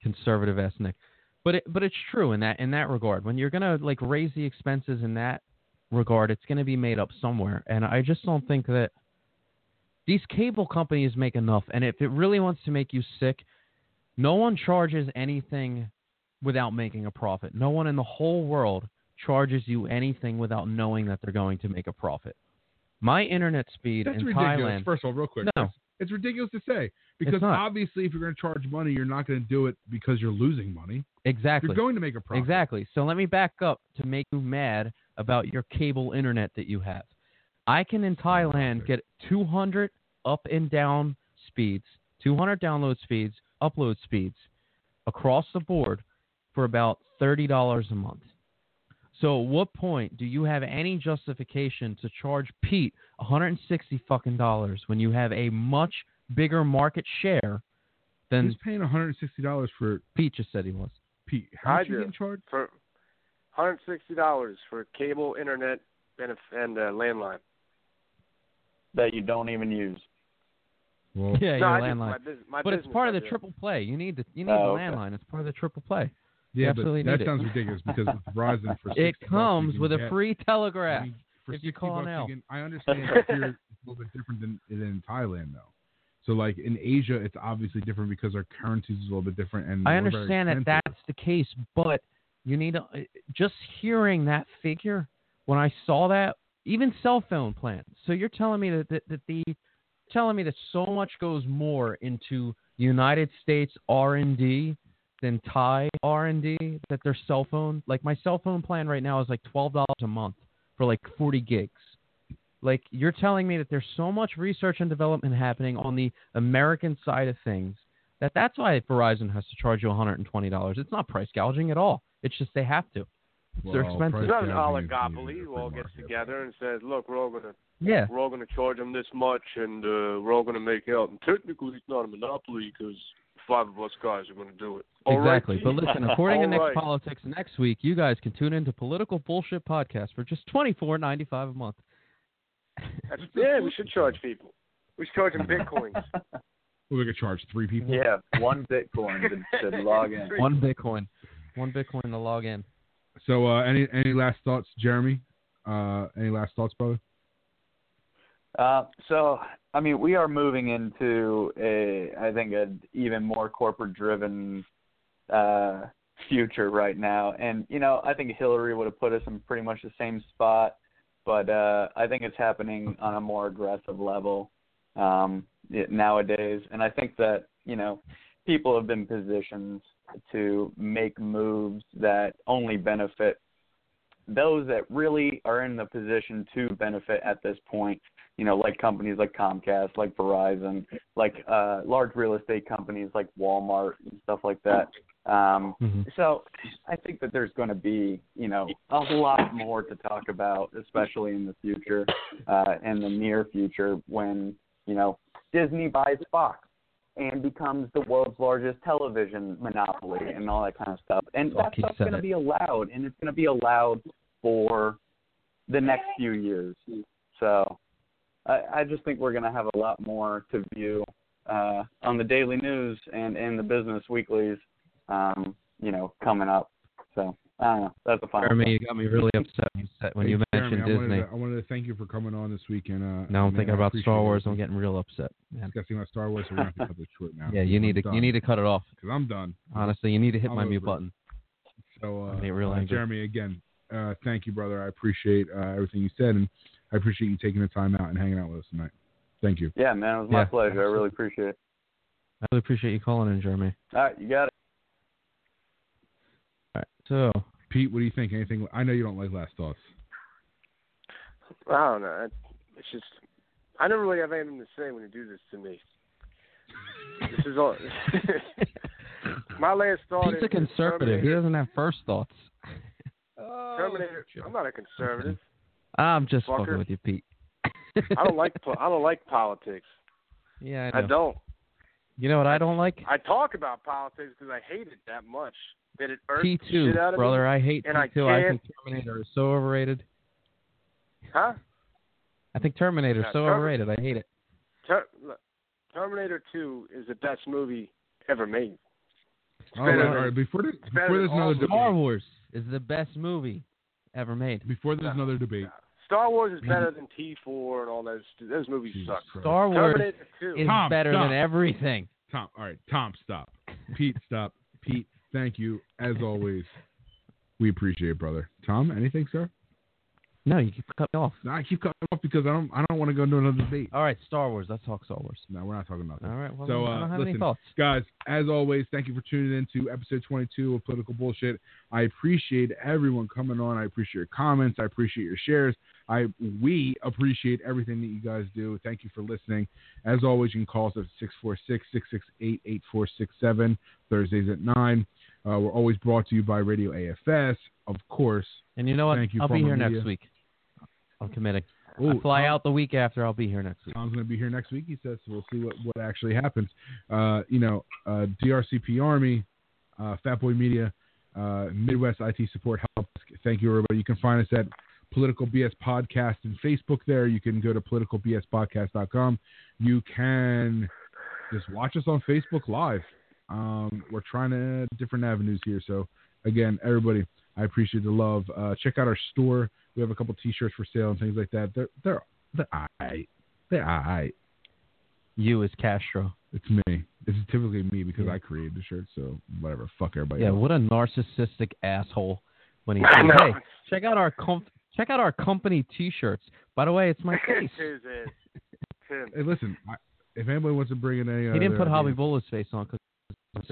conservative ass Nick. But it, but it's true in that in that regard. When you're gonna like raise the expenses in that regard, it's gonna be made up somewhere. And I just don't think that these cable companies make enough. And if it really wants to make you sick, no one charges anything without making a profit. No one in the whole world charges you anything without knowing that they're going to make a profit. My internet speed That's in ridiculous. Thailand. First of all, real quick, No. it's, it's ridiculous to say because obviously, if you're going to charge money, you're not going to do it because you're losing money. Exactly. You're going to make a profit. Exactly. So let me back up to make you mad about your cable internet that you have. I can in Thailand get 200 up and down speeds, 200 download speeds, upload speeds across the board for about $30 a month. So at what point do you have any justification to charge Pete 160 fucking dollars when you have a much bigger market share than Who's paying 160 dollars for Pete just said he was? Pete? How I much you getting charged? for $160 for cable, internet, and, a, and uh, landline. that you don't even use. Well, Yeah, no, your I do landline. my business. My but it's part of the triple play. You need the you need Oh, the okay. landline. It's part of the triple play. Yeah, absolutely but that it. sounds ridiculous because with Verizon for 60 It comes with a get- free I telegraph. mean, for if you 60 call bucks, an L. you can, I understand here it's a little bit different than in Thailand though. So like in Asia, it's obviously different because our currency is a little bit different. And I understand that that's the case, but you need to uh, just hearing that figure when I saw that, even cell phone plans. So you're telling me that that, that the telling me that so much goes more into United States R and D than Thai R and D that their cell phone like my cell phone plan right now is like twelve dollars a month. for like 40 gigs. Like you're telling me that there's so much research and development happening on the American side of things that that's why Verizon has to charge you $120. It's not price gouging at all. It's just they have to. They're Well, expensive. price It's not an oligopoly needed who all gets together and says, "Look, we're all gonna Yeah. we're all gonna charge them this much, and uh, we're all gonna make out." And technically, it's not a monopoly because five of us guys are gonna do it. All right, exactly. but listen, according to Next right. Politics, next week you guys can tune into Political Bullshit Podcast for just twenty four ninety five a month. That's, yeah, we should charge people. We should charge them bitcoins. we could charge three people. Yeah, one Bitcoin to, to log in. One Bitcoin. One Bitcoin to log in. So, uh, any any last thoughts, Jeremy? Uh, any last thoughts, brother? Uh, so, I mean, we are moving into a, I think, an even more corporate-driven uh, future right now. And you know, I think Hillary would have put us in pretty much the same spot, but uh, I think it's happening on a more aggressive level um, it, nowadays. And I think that you know, people have been positioned to make moves that only benefit those that really are in the position to benefit at this point you know, like companies like Comcast, like Verizon, like uh, large real estate companies like Walmart and stuff like that. Um, Mhm. so I think that there's going to be, you know, a lot more to talk about, especially in the future, uh, in the near future, when you know Disney buys Fox and becomes the world's largest television monopoly and all that kind of stuff. And that stuff's going to be allowed, and it's going to be allowed for the next few years. So I, I just think we're going to have a lot more to view uh, on the daily news and in the business weeklies, um, you know, coming up. So I don't know. That's the final. Jeremy, you got me really upset when you, Hey, you Jeremy, mentioned I wanted, Disney. to, I wanted to thank you for coming on this week. And uh, Now I'm man, thinking about appreciate Star it. Wars. I'm getting real upset, man. discussing about Star Wars. So we're gonna have to cut this short now. Yeah, you need to you need to cut it off. because I'm done. Honestly, you need to hit I'm my mute over it. button. So, uh, real uh. Jeremy, again, uh, thank you, brother. I appreciate uh, everything you said, and I appreciate you taking the time out and hanging out with us tonight. Thank you. Yeah, man, it was my Yeah, pleasure. I really appreciate it. I really appreciate you calling in, Jeremy. All right, you got it. All right, so Pete, what do you think? Anything? I know you don't like last thoughts. I don't know. It's just I never really have anything to say when you do this to me. This is all. My last thought Pete's is a conservative. He doesn't have first thoughts. Terminator. I'm not a conservative. I'm just Fucker. fucking with you, Pete. I don't like. po- I don't like politics. Yeah, I I don't. You know what I don't like? I talk about politics because I hate it that much. That it irks P the shit out of brother. me. I hate and P I two. I think can't- Terminator is so overrated. Huh? I think Terminator is Yeah, so Term- overrated. I hate it. Ter- look, Terminator 2 is the best movie ever made. All right, oh, better all than- right. Before, this, better before there's another the Star Wars is the best movie ever made. before there's another debate, Star Wars is better than T4 and all those. Those movies Jesus suck. Christ. Star Wars is Tom, better stop. than everything. Tom. All right, Tom, stop. Pete, stop. Pete, thank you as always. We appreciate it, brother. Tom, anything, sir? No, you keep cut me off. No, I keep cutting off because I don't. I don't want to go into another debate. All right, Star Wars. Let's talk Star Wars. No, we're not talking about that. All right. Well, So, I uh, don't have listen, any thoughts. Guys, as always, thank you for tuning in to episode 22 of Political Bullshit. I appreciate everyone coming on. I appreciate your comments. I appreciate your shares. I we appreciate everything that you guys do. Thank you for listening. As always, you can call us at 646-668-8467, Thursdays at 9. Uh, we're always brought to you by Radio AFS, of course. And you know what? Thank you, I'll be here media. next week. I'm committing. Ooh, I fly Tom- out the week after. I'll be here next week. Tom's going to be here next week. He says so. We'll see what, what actually happens. Uh, you know, uh, DRCP Army, uh, Fatboy Media, uh, Midwest IT Support Help. Thank you, everybody. You can find us at Political BS Podcast and Facebook. There, you can go to politicalbspodcast.com. You can just watch us on Facebook Live. Um, we're trying to different avenues here. So again, everybody, I appreciate the love. Uh, check out our store. We have a couple T-shirts for sale and things like that. They're they're they're alright. They're alright. You is Castro. It's me. It's typically me because Yeah. I created the shirt. So whatever. Fuck everybody. Yeah, else. what a narcissistic asshole when he I says, "Hey, check out our com- check out our company T-shirts." By the way, it's my face. His ass. Hey, listen. I, if anybody wants to bring in any, He didn't put Hobby ideas- Bull's face on because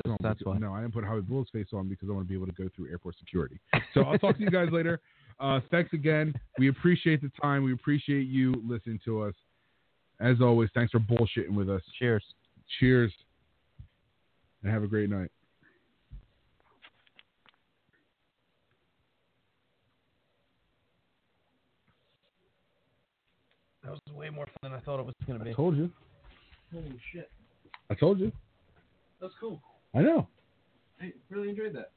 No, that's why. No, I didn't put Howard Bull's face on because I want to be able to go through airport security. So I'll talk to you guys later. Uh, thanks again. We appreciate the time. We appreciate you listening to us. As always, thanks for bullshitting with us. Cheers. Cheers. And have a great night. That was way more fun than I thought it was going to be. I told you. Holy shit. I told you. That's cool. I know. I really enjoyed that.